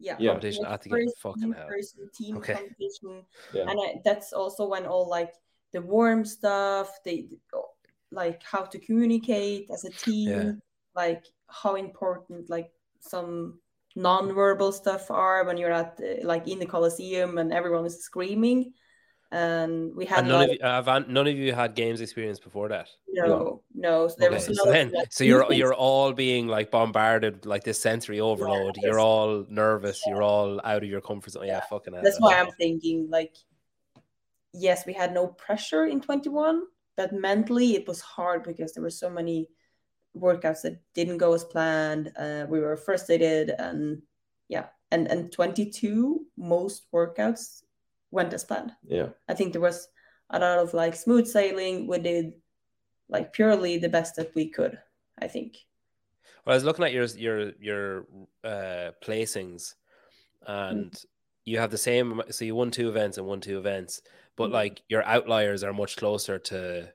Yeah. Yeah. competition It was at the game first fucking hell in-person team Okay. competition. yeah, and I, that's also when all like the worm stuff they like how to communicate as a team Yeah. like how important like some non-verbal stuff are when you're at the, like in the coliseum and everyone is screaming. And we had and none like, of you uh, have none of you had games experience before that? No no. so there okay was so then so you're movements. you're all being like bombarded like this sensory overload. You're all nervous. You're all out of your comfort zone. Yeah, Yeah. fucking that's why i'm thinking like yes we had no pressure in 21 but mentally it was hard because there were so many workouts that didn't go as planned uh, we were frustrated and yeah and and 22 most workouts went as planned. Yeah, i think there was a lot of like smooth sailing we did like purely the best that we could i think. Well, I was looking at your your your uh, placings, and you have the same. So you won two events and won two events, but Mhm. like your outliers are much closer to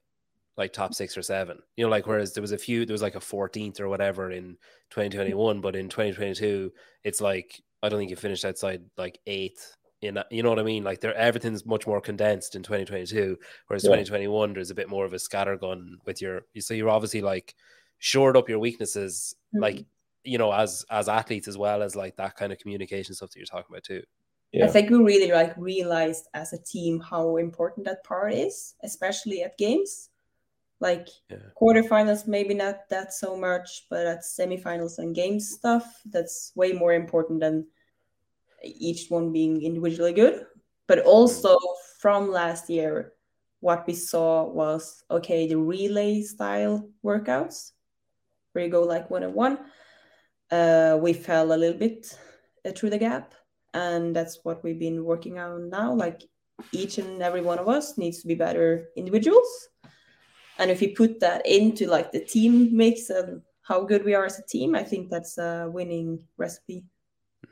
like top six or seven. You know, like whereas there was a few, there was like a fourteenth or whatever in 2021, but in 2022, it's like I don't think you finished outside like eighth. In a- you know what I mean? Like there, everything's much more condensed in 2022, whereas Yeah. 2021 there's a bit more of a scattergun with your. So you're obviously like shored up your weaknesses like you know as as athletes as well as like that kind of communication stuff that you're talking about too yeah, I think we really like realized as a team how important that part is, especially at games. Like Yeah. quarterfinals, maybe not that so much, but at semifinals and games stuff, that's way more important than each one being individually good. But also from last year, what we saw was okay, the relay style workouts where you go like one on one. Uh, we fell a little bit uh, through the gap and that's what we've been working on now like each and every one of us needs to be better individuals and if you put that into like the team mix and how good we are as a team i think that's a winning recipe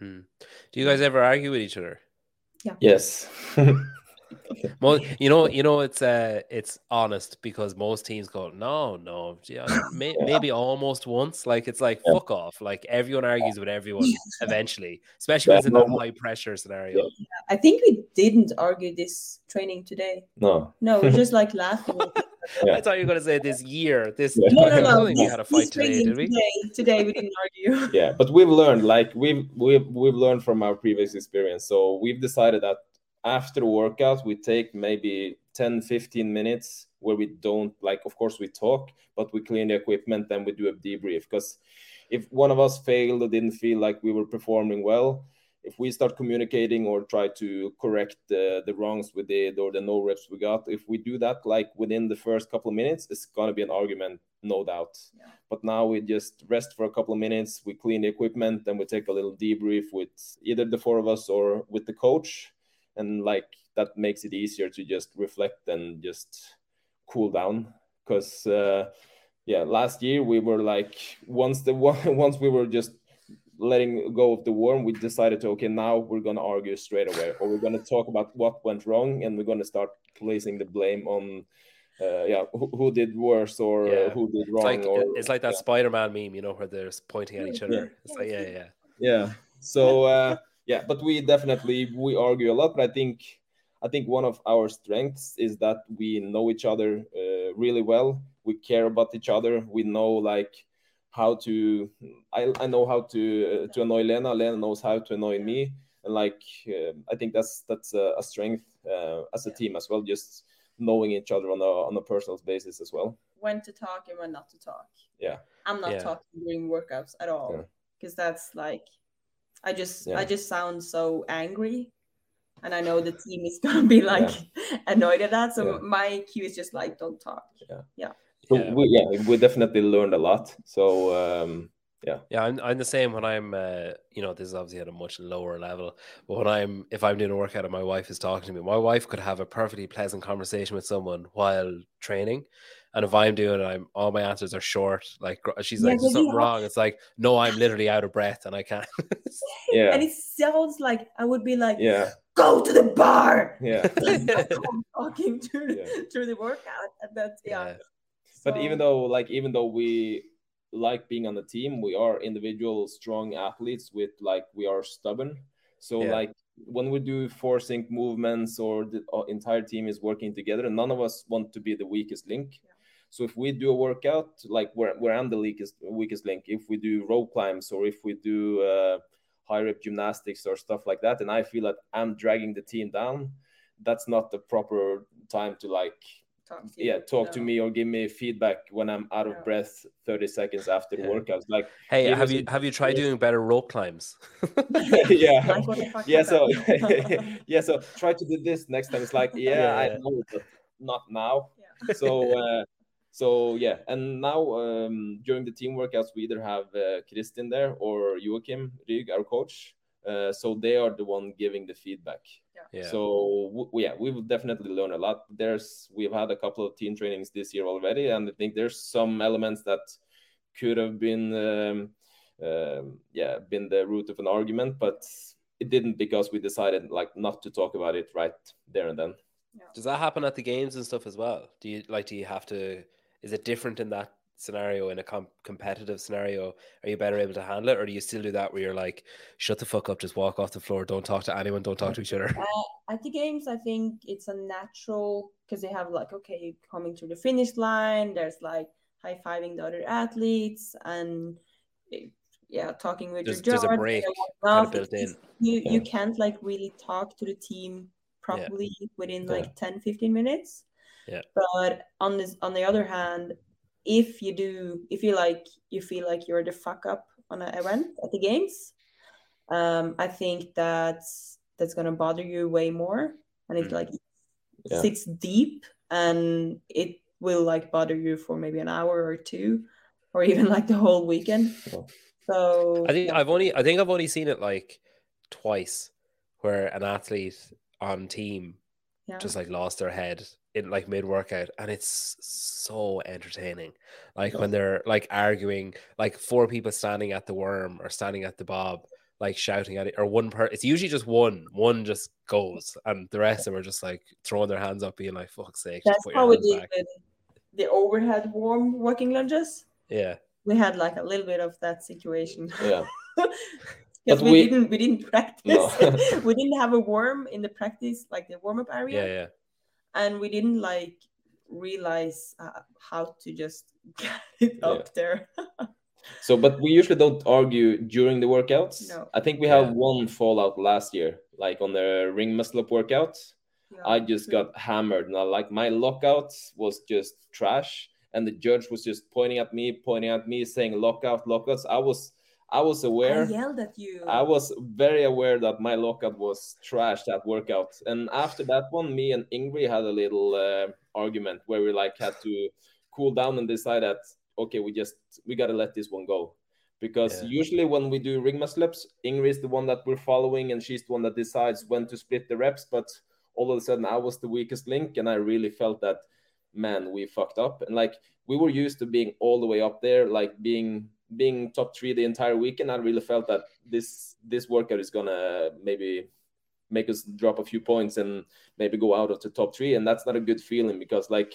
Mhm. do you guys ever argue with each other Yeah. Yes. Well, you know, you know, it's uh, it's honest because most teams go, no, no, yeah, may, maybe almost once. Like it's like Yeah. fuck off. Like everyone argues with everyone eventually, especially when it's in Yeah. that high pressure scenario. I think we didn't argue this training today. no. No, we're just like laughing. Yeah. I thought you were going to say this year. This Yeah. No, no, I no. don't think we had a fight today, did we? Today, today we didn't argue. yeah but we've learned like we've we've we've learned from our previous experience so we've decided that after workout we take maybe 10 15 minutes where we don't like of course we talk but we clean the equipment then we do a debrief. Because if one of us failed or didn't feel like we were performing well if we start communicating or try to correct the, the wrongs we did or the no reps we got if we do that like within the first couple of minutes it's going to be an argument no doubt. Yeah. but now we just rest for a couple of minutes we clean the equipment then we take a little debrief with either the four of us or with the coach and like that makes it easier to just reflect and just cool down because uh, yeah last year we were like once the once we were just letting go of the worm we decided to okay now we're going to argue straight away or we're going to talk about what went wrong and we're going to start placing the blame on uh, yeah who, who did worse or uh, Yeah. who did It's wrong like or it's like that yeah. Spider-Man meme, you know, where they're pointing at each Yeah. other. It's like, yeah, yeah. yeah so uh yeah but we definitely we argue a lot but i think i think one of our strengths is that we know each other uh, really well we care about each other we know like how to i, I know how to uh, to annoy lena lena knows how to annoy me and like uh, i think that's that's a, a strength uh, as a Yeah. team as well just knowing each other on a on a personal basis as well when to talk and when not to talk. Yeah. I'm not Yeah. talking during workouts at all Yeah. because that's like I just Yeah. I just sound so angry. And I know the team is gonna be like annoyed at that. So Yeah. my cue is just like don't talk. so Yeah. we, yeah we definitely learned a lot so um Yeah, I'm, I'm the same when I'm, uh, you know, this is obviously at a much lower level. But when I'm, if I'm doing a workout and my wife is talking to me, my wife could have a perfectly pleasant conversation with someone while training. And if I'm doing it, I'm all my answers are short. Like she's Yeah, like, but "There's you something have- wrong." It's like, no, I'm literally out of breath and I can't. yeah And it sounds like I would be like, yeah go to the bar. yeah I'm talking through, Yeah. through the workout. And that's yeah. Yeah. but even though like even though we like being on the team we are individual strong athletes with like we are stubborn so Yeah. like when we do four sync movements or the uh, entire team is working together none of us want to be the weakest link Yeah. So if we do a workout like where, where i'm the weakest weakest link if we do rope climbs or if we do uh, high rep gymnastics or stuff like that and i feel that i'm dragging the team down that's not the proper time to like talk to you. yeah talk to me or give me feedback when i'm out of Yeah. breath 30 seconds after the Yeah. workouts like hey, have you a- have you tried yeah. doing better rope climbs? yeah Like, what the fuck yeah so yeah so try to do this next time it's like yeah, Yeah, i know but not now Yeah. so uh so yeah and now um during the team workouts we either have uh, kristin there or joachim Rygg, our coach uh, so they are the one giving the feedback Yeah. so w- yeah, we will definitely learn a lot. There's we've had a couple of team trainings this year already, and I think there's some elements that could have been um, um, yeah been the root of an argument, but it didn't because we decided like not to talk about it right there and then. Does that happen at the games and stuff as well? Do you like? Do you have to? Is it different in that scenario? In a com- competitive scenario, are you better able to handle it, or do you still do that where you're like, shut the fuck up, just walk off the floor, don't talk to anyone, don't talk to each other? Uh, at the games, I think it's a natural because they have like okay, coming to the finish line. There's like high fiving the other athletes and eh, yeah, talking with There's- your there's a break kinda built in. You Yeah. you can't like really talk to the team properly within Yeah. like 10, 15 minutes. Yeah. But on this on the other hand, if you do if you like you feel like you're the fuck up on an event at the games, um, I think that's that's gonna bother you way more, and it Mm. like Yeah. sits deep, and it will like bother you for maybe an hour or two, or even like the whole weekend. So I think. I've only I think I've only seen it like twice where an athlete on team yeah. just like lost their head in like mid workout and it's so entertaining like when they're like arguing like four people standing at the worm or standing at the bob like shouting at it, or one per. It's usually just one. One just goes, and the rest of them are just like throwing their hands up, being like, "Fuck's sake!" That's how we did the overhead worm walking lunges. Yeah, we had like a little bit of that situation. Yeah. Because we, we, didn't we didn't practice. No. we didn't have a worm in the practice, like the warm up area. Yeah, yeah. And we didn't like realize uh, how to just get it yeah. up there. so, but we usually don't argue during the workouts. No. I think we had yeah. one fallout last year, like on the ring muscle up workout. Yeah, I just got hammered. Now, like my lockout was just trash, and the judge was just pointing at me, pointing at me, saying lockout, lockouts. I was I was aware. I yelled at you. I was very aware that my lockout was trash that workout. And after that one, me and Ingrid had a little uh, argument where we like had to cool down and decide that okay, we just we gotta let this one go. Because yeah. usually when we do ring muscle ups, Ingrid is the one that we're following and she's the one that decides when to split the reps. But all of a sudden I was the weakest link and I really felt that man, we fucked up. And like we were used to being all the way up there, like being being top three the entire weekend, I really felt that this this workout is gonna maybe make us drop a few points and maybe go out of the top three, and that's not a good feeling because like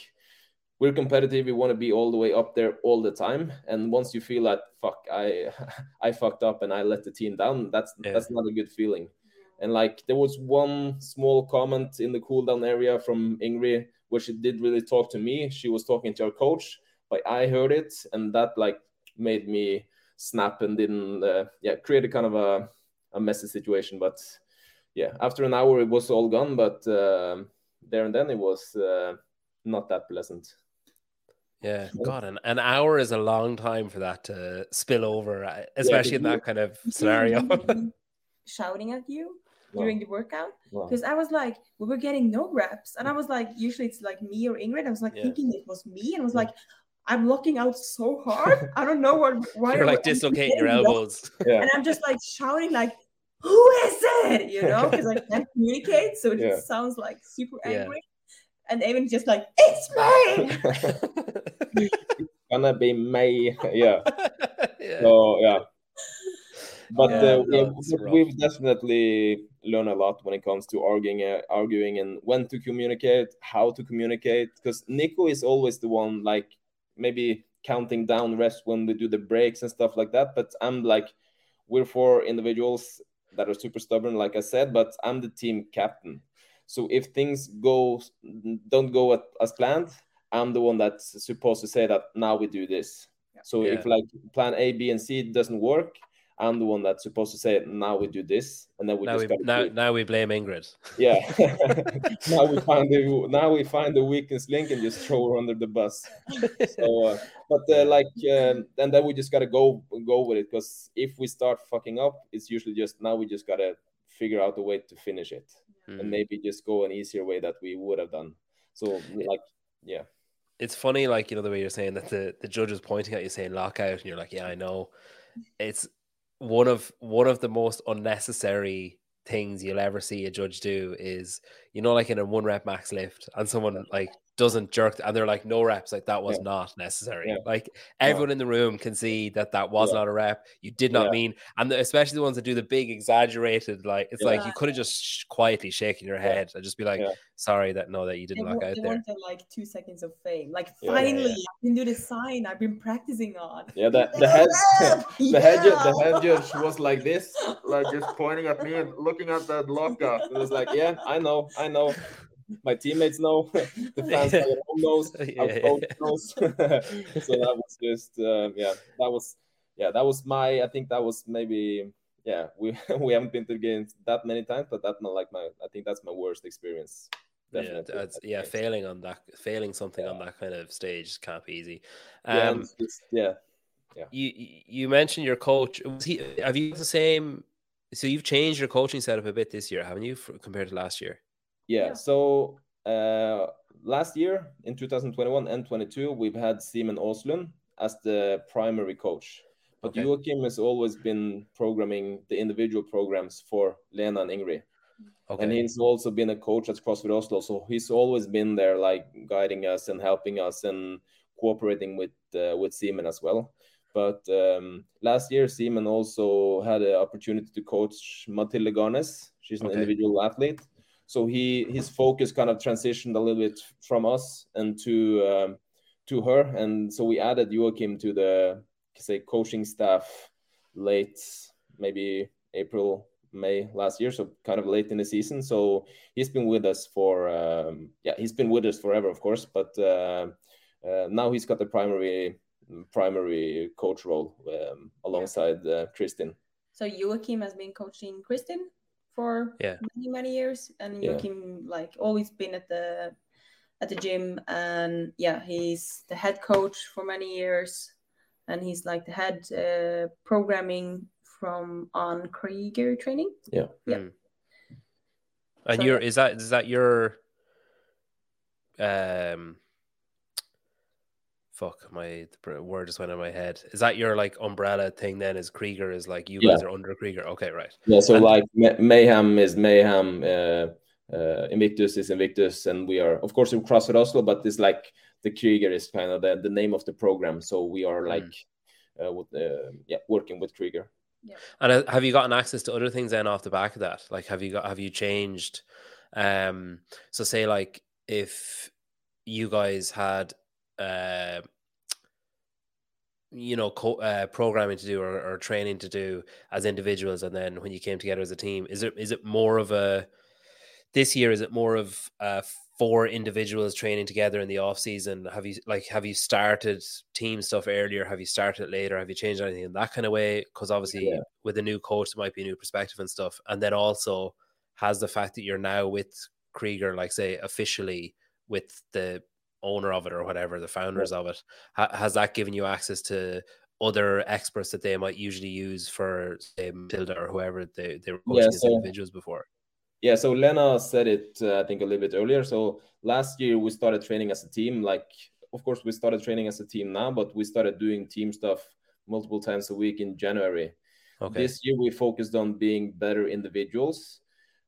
we're competitive, we want to be all the way up there all the time, and once you feel that fuck, I I fucked up and I let the team down, that's yeah. that's not a good feeling. And like there was one small comment in the cool down area from Ingrid where she did really talk to me. She was talking to her coach, but I heard it, and that like made me snap and didn't uh, yeah create a kind of a, a messy situation. But yeah after an hour it was all gone. But uh, there and then it was uh, not that pleasant. Yeah god an, an hour is a long time for that to spill over uh, especially yeah, in that kind of scenario. Shouting at you during the workout? Because I was like, we were getting no reps, and I was like, usually it's like me or Ingrid. I was like yeah. thinking it was me, and I was like, I'm locking out so hard. I don't know what why you're like dislocating your elbows. Yeah. And I'm just like shouting like, who is it? You know, because I can't communicate. So it yeah. sounds like super angry. Yeah. And even just like, it's me. gonna be me. Yeah. yeah. So yeah. But uh, we've definitely learned a lot when it comes to arguing, uh, arguing, and when to communicate, how to communicate. Because Nico is always the one like maybe counting down rest when we do the breaks and stuff like that. But I'm like, we're four individuals that are super stubborn, like I said, but I'm the team captain. So if things go don't go as planned, I'm the one that's supposed to say that now we do this. So yeah. if like plan A, B, and C doesn't work, I'm the one that's supposed to say now we do this, and then we now just we, now, now we blame Ingrid. Yeah. now we find the now we find the weakest link and just throw her under the bus. So, uh, but uh, like, um, and then we just gotta go go with it because if we start fucking up, it's usually just now we just gotta figure out a way to finish it, mm. and maybe just go an easier way that we would have done. So like, yeah. It's funny, like you know the way you're saying that the the judge is pointing at you saying lockout, and you're like, yeah, I know. It's one of one of the most unnecessary things you'll ever see a judge do is you know like in a one rep max lift and someone like doesn't jerk and they're like no reps like that was yeah. not necessary. Yeah. like everyone yeah. in the room can see that that was not a rep. You did not mean and the, especially the ones that do the big exaggerated like it's like you could have just sh- quietly shaken your head and just be like sorry that no that you didn't they lock out there. wanted like two seconds of fame. Like finally i can do the sign i've been practicing on. Yeah the, the head the head the head judge was like this like just pointing at me and looking at that lockout it was like yeah i know i know my teammates know, the fans yeah. knows, yeah, our coach knows. so that was just uh, yeah, that was yeah, that was my I think that was maybe yeah, we we haven't been to games that many times, but that's not like my I think that's my worst experience. Definitely. Yeah, yeah, failing on that, failing something yeah. on that kind of stage can't be easy. Um, yeah, just, yeah, yeah. You you mentioned your coach. Was he? Have you the same? So you've changed your coaching setup a bit this year, haven't you, for, compared to last year? Yeah. yeah. So uh, last year in 2021 and 22, we've had Simon Oslund as the primary coach. But okay. Joachim has always been programming the individual programs for Lena and Ingrid. Okay. And he's also been a coach at CrossFit Oslo, so he's always been there, like guiding us and helping us and cooperating with uh, with Simon as well. But um, last year, Simon also had an opportunity to coach Matilde Garnes. She's an okay. individual athlete. So he his focus kind of transitioned a little bit from us and to um, to her, and so we added Joachim to the say coaching staff late, maybe April, May last year, so kind of late in the season. So he's been with us for um, yeah, he's been with us forever, of course, but uh, uh, now he's got the primary primary coach role um, alongside uh, Kristin. So Joachim has been coaching Kristin for yeah. many many years, and Joachim yeah. like always been at the at the gym, and yeah, he's the head coach for many years, and he's like the head uh, programming from on Krieger training. Yeah, yeah. Mm. And so, you're is that is that your um fuck my the word just went in my head is that your like umbrella thing then is krieger is like you yeah. guys are under krieger okay right yeah so and, like mayhem is mayhem uh, uh, invictus is invictus and we are of course in crossfit oslo but it's like the krieger is kind of the, the name of the program so we are like mm. uh, with, uh, yeah working with krieger yeah. and uh, have you gotten access to other things then off the back of that like have you got have you changed um so say like if you guys had uh, you know co- uh, programming to do or, or, training to do as individuals and then when you came together as a team is it is it more of a this year is it more of uh, four individuals training together in the off season? Have you like have you started team stuff earlier? Have you started later? Have you changed anything in that kind of way? Because obviously yeah. with a new coach it might be a new perspective and stuff. And then also has the fact that you're now with krieger like say officially with the owner of it or whatever, the founders of it, ha- has that given you access to other experts that they might usually use for say Matilde or whoever they, they were coaching yeah, so, as individuals before? Yeah, so Lena said it, uh, I think, a little bit earlier. So last year we started training as a team. Like, of course, we started training as a team now, but we started doing team stuff multiple times a week in January. Okay. This year we focused on being better individuals.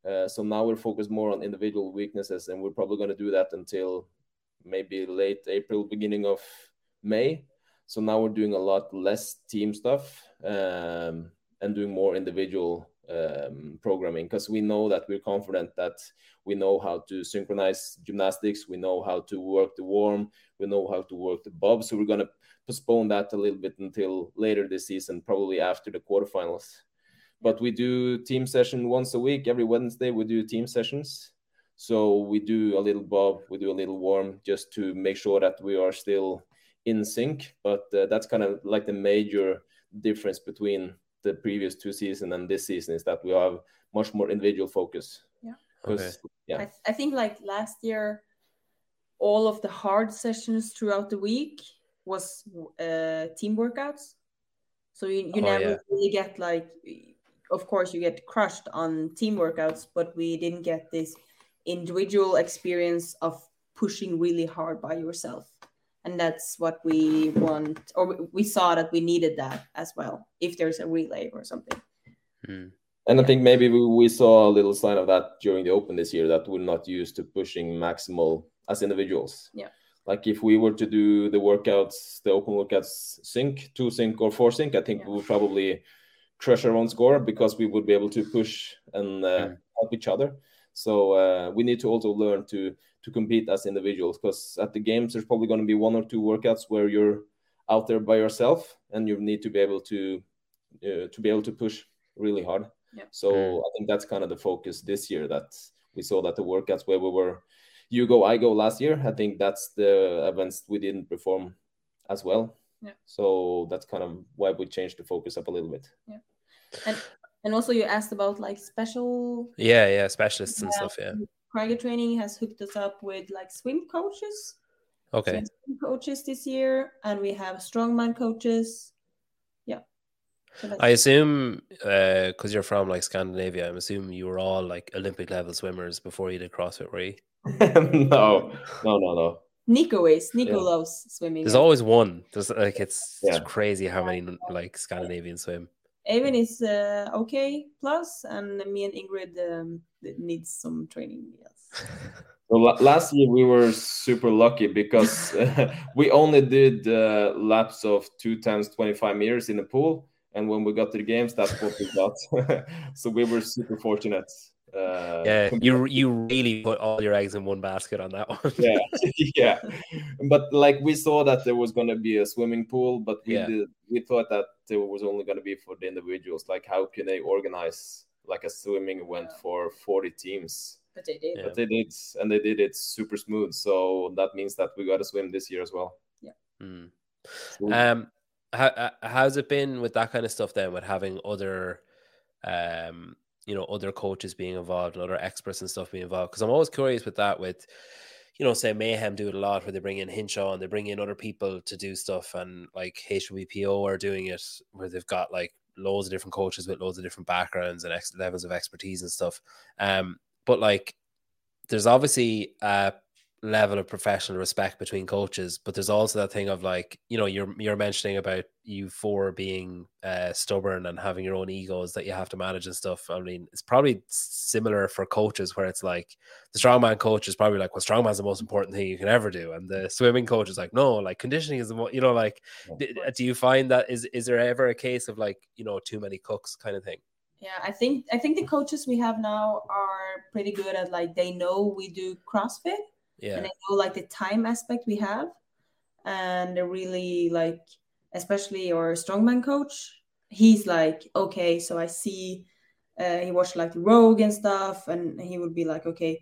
Uh, so now we're focused more on individual weaknesses, and we're probably going to do that until maybe late April, beginning of May. So now we're doing a lot less team stuff um, and doing more individual um, programming because we know that we're confident that we know how to synchronize gymnastics, we know how to work the worm, we know how to work the bob. So we're going to postpone that a little bit until later this season, probably after the quarterfinals. But we do team session once a week. Every Wednesday, we do team sessions so we do a little bob, we do a little worm just to make sure that we are still in sync. But uh, that's kind of like the major difference between the previous two seasons and this season is that we have much more individual focus. Yeah. Okay. Yeah. I, th- I think like last year, all of the hard sessions throughout the week was uh, team workouts. So you, you oh, never yeah. really get like, of course, you get crushed on team workouts, but we didn't get this individual experience of pushing really hard by yourself and that's what we want or we saw that we needed that as well if there's a relay or something mm. and i think maybe we, we, saw a little sign of that during the open this year that we're not used to pushing maximal as individuals yeah like if we were to do the workouts the open workouts sync two sync or four sync i think yeah. we would probably crush our own score because we would be able to push and uh, mm. help each other so uh, we need to also learn to to compete as individuals because at the games there's probably going to be one or two workouts where you're out there by yourself and you need to be able to uh, to be able to push really hard. Yeah. So mm. I think that's kind of the focus this year that we saw that the workouts where we were you go I go last year I think that's the events we didn't perform as well. Yeah. So that's kind of why we changed the focus up a little bit. Yeah. And and also, you asked about like special. Yeah, yeah, specialists yeah. and stuff. Yeah. Krieger Training has hooked us up with like swim coaches. Okay. So coaches this year, and we have strongman coaches. Yeah. So I assume because uh, you're from like Scandinavia, I'm assuming you were all like Olympic level swimmers before you did CrossFit, were you? no, no, no, no. Nico is. Nico yeah. loves swimming. There's always one. There's like it's, yeah. it's crazy how many like Scandinavians swim. Eivind is uh, okay plus, and me and Ingrid um, needs some training. Yes. So last year we were super lucky because uh, we only did uh, laps of two times 25 meters in the pool. And when we got to the games, that's what we got. so we were super fortunate. Uh, yeah, you you really put all your eggs in one basket on that one. yeah, yeah. But like we saw that there was going to be a swimming pool, but we yeah. did, we thought that it was only going to be for the individuals. Like, how can they organize like a swimming event for forty teams? But they did. But they did, and they did it super smooth. So that means that we got to swim this year as well. Yeah. Mm. Um, how uh, how's it been with that kind of stuff then? With having other, um, you know, other coaches being involved and other experts and stuff being involved? Because I'm always curious with that. With you know, say Mayhem do it a lot where they bring in Hinshaw and they bring in other people to do stuff, and like HWPO are doing it where they've got like loads of different coaches with loads of different backgrounds and ex- levels of expertise and stuff. Um, but like, there's obviously a level of professional respect between coaches, but there's also that thing of like, you know, you're you're mentioning about you four being uh, stubborn and having your own egos that you have to manage and stuff. I mean, it's probably similar for coaches where it's like the strongman coach is probably like, well, strongman's the most important thing you can ever do, and the swimming coach is like, no, like conditioning is the most, you know, like, do you find that is is there ever a case of like, you know, too many cooks kind of thing? yeah i think i think the coaches we have now are pretty good at like they know we do crossfit yeah and i know like the time aspect we have and really like especially our strongman coach he's like okay so i see uh, he watched like the rogue and stuff and he would be like okay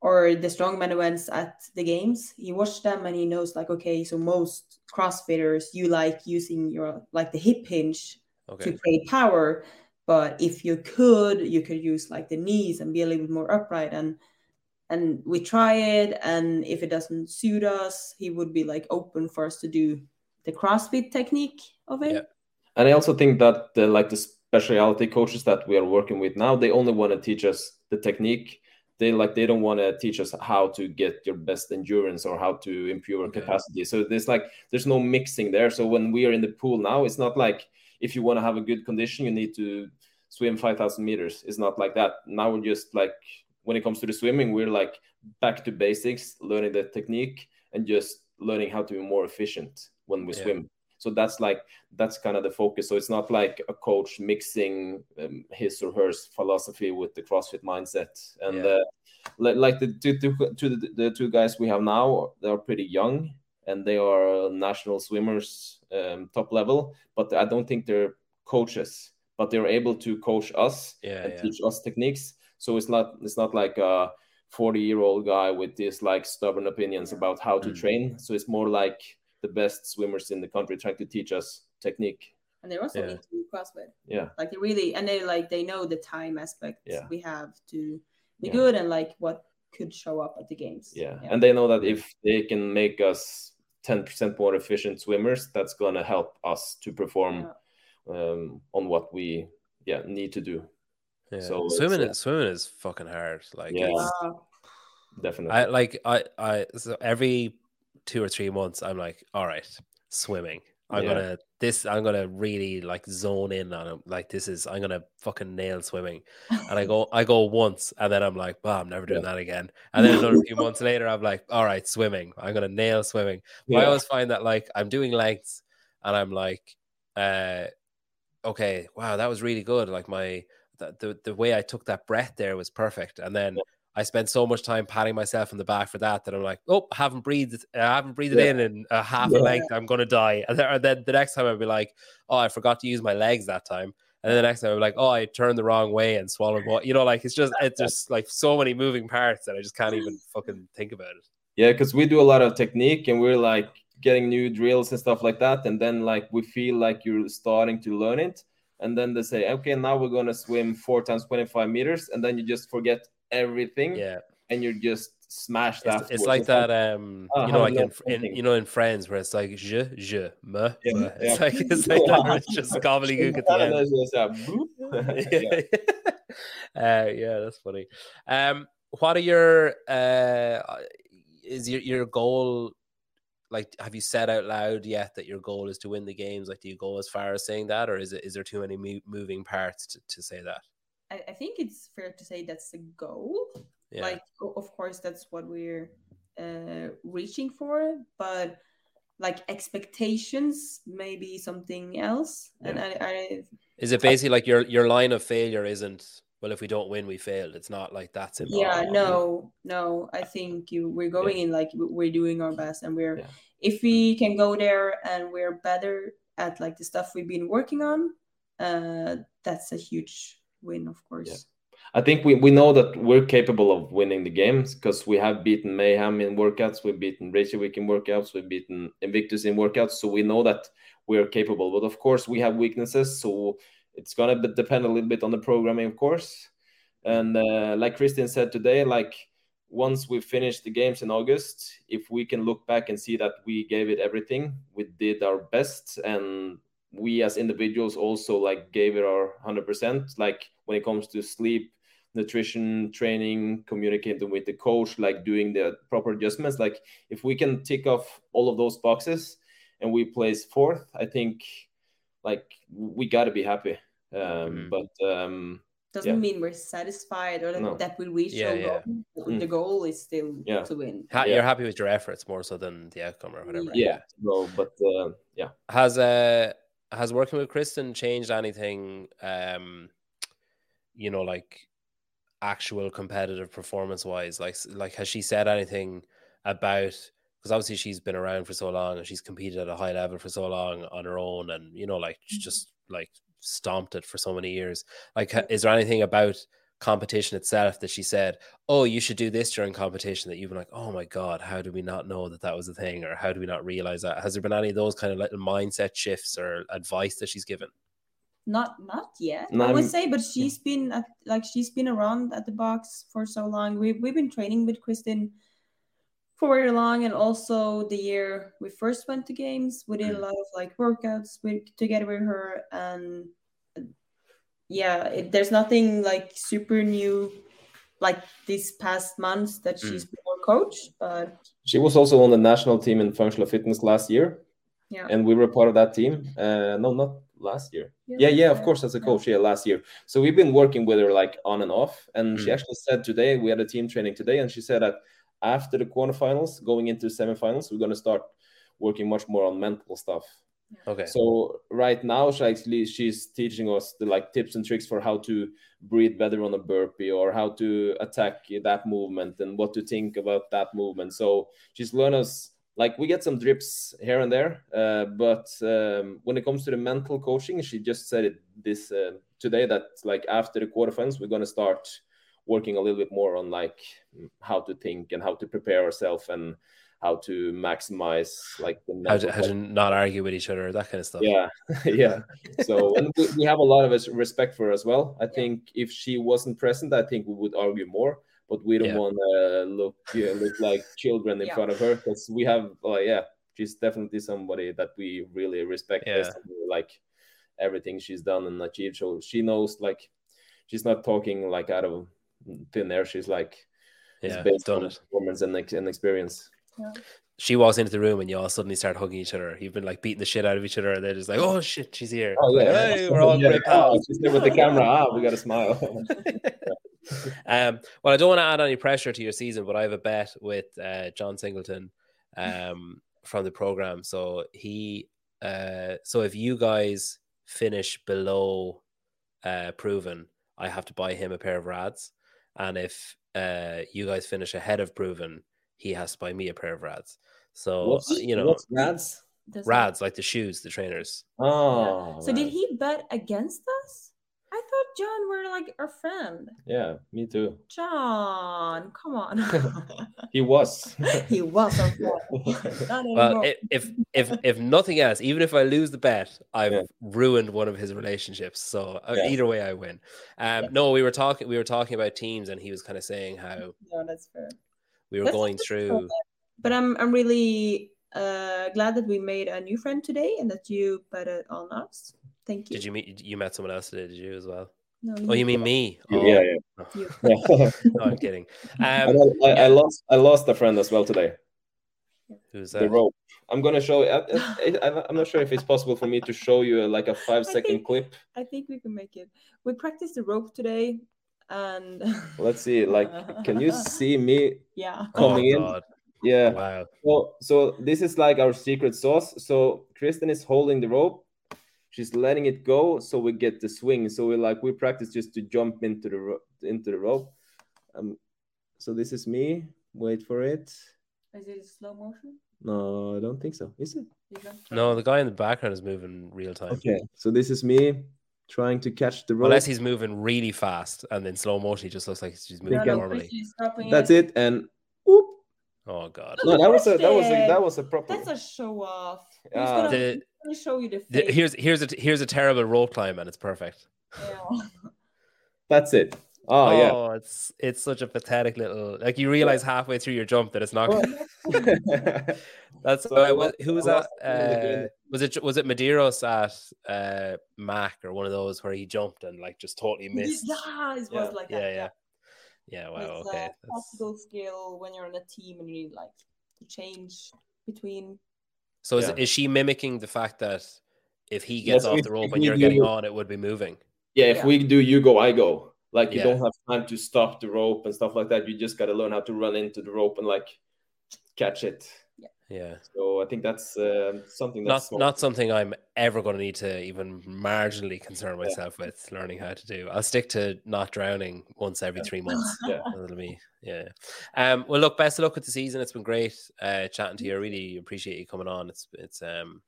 or the strongman events at the games he watched them and he knows like okay so most crossfitters you like using your like the hip hinge okay. to create power but if you could you could use like the knees and be a little bit more upright and and we try it and if it doesn't suit us he would be like open for us to do the crossfit technique of it. Yeah. and i also think that the like the specialty coaches that we are working with now they only want to teach us the technique. They like they don't want to teach us how to get your best endurance or how to improve our okay. capacity. So there's like there's no mixing there. So when we are in the pool now it's not like if you want to have a good condition you need to swim 5000 meters. It's not like that. Now we're just like when it comes to the swimming we're like back to basics learning the technique and just learning how to be more efficient when we yeah. swim so that's like that's kind of the focus so it's not like a coach mixing um, his or her philosophy with the crossfit mindset and yeah. uh, like, like the two, two, two the, the two guys we have now they're pretty young and they are national swimmers um, top level but i don't think they're coaches but they're able to coach us yeah, and teach us techniques. So it's not it's not like a 40 year old guy with these like stubborn opinions about how to mm. train. So it's more like the best swimmers in the country trying to teach us technique. And they're also yeah. into CrossFit. Yeah. Like they really and they like they know the time aspect yeah. we have to be yeah. good and like what could show up at the games. Yeah. yeah. And they know that if they can make us 10% more efficient swimmers, that's gonna help us to perform um, on what we yeah need to do. Yeah. So swimming, uh, swimming is fucking hard. Like yeah, definitely. I like I I so every two or three months I'm like, all right, swimming. I'm yeah. gonna this I'm gonna really like zone in on it. Like this is I'm gonna fucking nail swimming. And I go I go once and then I'm like, well, I'm never doing yeah. that again. And then another few months later, I'm like, all right, swimming. I'm gonna nail swimming. Yeah. I always find that like I'm doing lengths and I'm like, uh okay, wow, that was really good. Like my the the, the way I took that breath there was perfect. And then yeah. I spent so much time patting myself in the back for that that I'm like, oh, I haven't breathed, I haven't breathed yeah. in in a half yeah. a length. I'm gonna die. And then, and then the next time I'd be like, oh, I forgot to use my legs that time. And then the next time I'm like, oh, I turned the wrong way and swallowed what you know, like it's just it's just like so many moving parts that I just can't even fucking think about it. Yeah, because we do a lot of technique and we're like getting new drills and stuff like that and then like we feel like you're starting to learn it and then they say okay now we're going to swim four times 25 meters and then you just forget everything yeah. and you're just smashed it's, afterwards. it's like that um oh, you know like in, in, you know in friends where it's like je je me, yeah, it's like it's like that it's just gobbledygook at the end. yeah. uh, yeah that's funny. Um what are your uh is your your goal like have you said out loud yet that your goal is to win the games like do you go as far as saying that or is it is there too many mo- moving parts to, to say that I, I, think it's fair to say that's the goal Yeah. Like, of course, that's what we're uh, reaching for, but like expectations maybe something else yeah. and I, I, is it basically like your your line of failure isn't well if we don't win we failed it's not like that's involved. yeah no no i think you we're going yeah. in like we're doing our best and we're yeah. if we can go there and we're better at like the stuff we've been working on uh that's a huge win of course I think we, we know that we're capable of winning the games because we have beaten Mayhem in workouts, we've beaten Reykjavik in workouts, we've beaten Invictus in workouts. So we know that we're capable. But of course, we have weaknesses. So it's going to depend a little bit on the programming, of course. And uh, like Kristin said today, like once we finish the games in August, if we can look back and see that we gave it everything, we did our best, and we as individuals also like gave it our 100%. Like when it comes to sleep, nutrition training communicating with the coach like doing the proper adjustments like if we can tick off all of those boxes and we place fourth i think like we got to be happy um mm-hmm. but um doesn't yeah. mean we're satisfied or no. that we reach yeah, yeah. goal. Mm. The goal is still yeah. to win. Ha- you're happy with your efforts more so than the outcome or whatever. Yeah, no, but uh, yeah. Has uh has working with Kristin changed anything? Um, you know, like actual competitive performance wise? Like, like has she said anything about? Because obviously she's been around for so long and she's competed at a high level for so long on her own, and you know, like mm-hmm. just like stomped it for so many years. Like, hmm. is there anything about competition itself that she said, "Oh, you should do this during competition"? That you've been like, "Oh my god, how do we not know that that was a thing?" Or how do we not realize that? Has there been any of those kind of little mindset shifts or advice that she's given? not not yet no, i would say but she's been at, like she's been around at the box for so long we've, we've been training with kristin for very long and also the year we first went to games we did a mm. lot of like workouts with together with her and yeah it, there's nothing like super new like these past months that she's mm. been our coach but she was also on the national team in functional fitness last year yeah and we were part of that team uh no not last year. Yeah, yeah, yeah, of course, as a coach, yeah. yeah, last year. So we've been working with her like on and off. And mm. she actually said today, we had a team training today, and she said that after the quarterfinals, going into semifinals, we're going to start working much more on mental stuff. Okay. So right now, she actually she's teaching us the like tips and tricks for how to breathe better on a burpee or how to attack that movement and what to think about that movement. So she's learned us like we get some drips here and there uh, but um, when it comes to the mental coaching she just said it this uh, today that like after the quarterfinals we're going to start working a little bit more on like mm, how to think and how to prepare ourselves and how to maximize like the how to, how to, not argue with each other that kind of stuff yeah yeah so and we, we, have a lot of respect for her as well i think if she wasn't present i think we would argue more but we don't yeah. want to look yeah, look like children in yeah. front of her because we have like yeah she's definitely somebody that we really respect yeah. like everything she's done and achieved so she knows like she's not talking like out of thin there. she's like yeah based done on it. performance and, and experience yeah. She walks into the room and you all suddenly start hugging each other. You've been like beating the shit out of each other, and they're just like, "Oh shit, she's here!" Oh yeah, like, hey, we're all yeah. great pals. Oh, she's there with the camera. Ah, we got to smile. um, well, I don't want to add any pressure to your season, but I have a bet with uh, John Singleton um, from the program. So he, uh, so if you guys finish below uh, proven, I have to buy him a pair of rads, and if uh, you guys finish ahead of proven, he has to buy me a pair of rads. So what's, you know, what's rads? Rads like the shoes, the trainers. Oh, yeah. so did he bet against us? I thought John were like our friend. Yeah, me too. John, come on. he was. he was our friend. well, if if if nothing else, even if I lose the bet, I've yeah. ruined one of his relationships. So uh, yeah. either way, I win. Um, yeah. no, we were talking. We were talking about teams, and he was kind of saying how. No, that's fair. We were that's going through. But I'm I'm really uh, glad that we made a new friend today, and that you bet it on us. Thank you. Did you meet? You met someone else today? Did you as well? No. Oh, you mean me? Oh. Yeah, yeah. yeah. no, I'm kidding. Um, I, I, I, lost. I lost a friend as well today. Who's that? The rope. I'm gonna show. I, am not sure if it's possible for me to show you like a five second think, clip. I think we can make it. We practiced the rope today. and let's see. Like, can you see me? Yeah. Coming oh, in. Yeah. Wow. So, so this is like our secret sauce. So Kristin is holding the rope. She's letting it go, so we get the swing. So we like we practice just to jump into the ro- into the rope. Um, so this is me. Wait for it. Is it slow motion? No, I don't think so. Is it? No, the guy in the background is moving real time. Okay, so this is me trying to catch the rope. Unless he's moving really fast and then slow motion, he just looks like he's moving no, normally. That's it, and whoop. Oh god. No, that was a that was a that was a proper. That's a show off. Uh, gonna, the, gonna show you the, the, Here's here's a here's a terrible rope climb and it's perfect. Yeah. That's it. Oh, oh, yeah. it's it's such a pathetic little like you realize halfway through your jump that it's not. That's so uh, who was that? Uh, was it was it Medeiros at uh, Mac or one of those where he jumped and like just totally missed? Yeah, it was yeah. like that. Yeah, yeah, yeah. Wow. It's okay. A possible skill when you're on a team and you need like to change between. So is, is she mimicking the fact that if he gets yes, off the rope and you're getting on, it would be moving? Yeah, if we do you go, I go. Like you yeah. don't have time to stop the rope and stuff like that. You just got to learn how to run into the rope and like catch it. Yeah. So I think that's uh, something that's not not something I'm ever going to need to even marginally concern myself yeah. with learning how to do. I'll stick to not drowning once every three months. yeah. That'll be yeah. Um. Well, look. Best of luck with the season. It's been great uh, chatting to you. I really appreciate you coming on. It's it's um.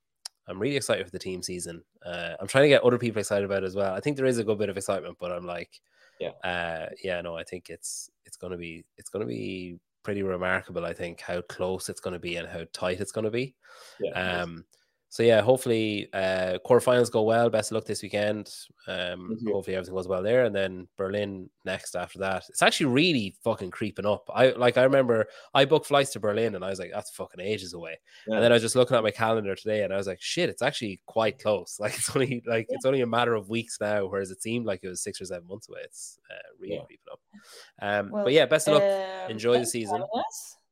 I'm really excited for the team season. Uh, I'm trying to get other people excited about it as well. I think there is a good bit of excitement, but I'm like, yeah, uh, yeah, no, I think it's it's gonna be it's gonna be pretty remarkable. I think how close it's gonna be and how tight it's gonna be. Yeah, um, so yeah, hopefully uh quarterfinals go well. Best of luck this weekend. Um hopefully everything goes well there. And then Berlin next after that. It's actually really fucking creeping up. I like I remember I booked flights to Berlin and I was like, that's fucking ages away. Yeah. And then I was just looking at my calendar today and I was like, shit, it's actually quite close. Like it's only like yeah. it's only a matter of weeks now, whereas it seemed like it was six or seven months away. It's uh, really yeah. creeping up. Um well, but yeah, best of luck. Uh, Enjoy the season.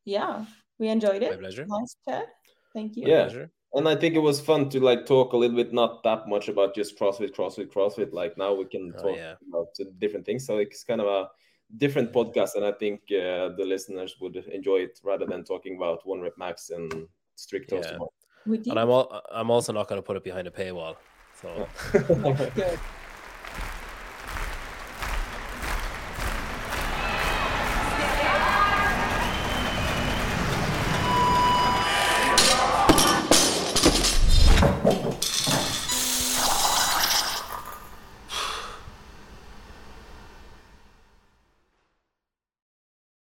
Yeah, we enjoyed it. My pleasure. Nice chat. Thank you. Yeah and I think it was fun to like talk a little bit, not that much about just CrossFit, CrossFit, CrossFit. Like now we can oh, talk yeah. about different things. So it's kind of a different podcast, and I think uh, the listeners would enjoy it rather than talking about one rep max and strict yeah. And I'm all, I'm also not going to put it behind a paywall. So.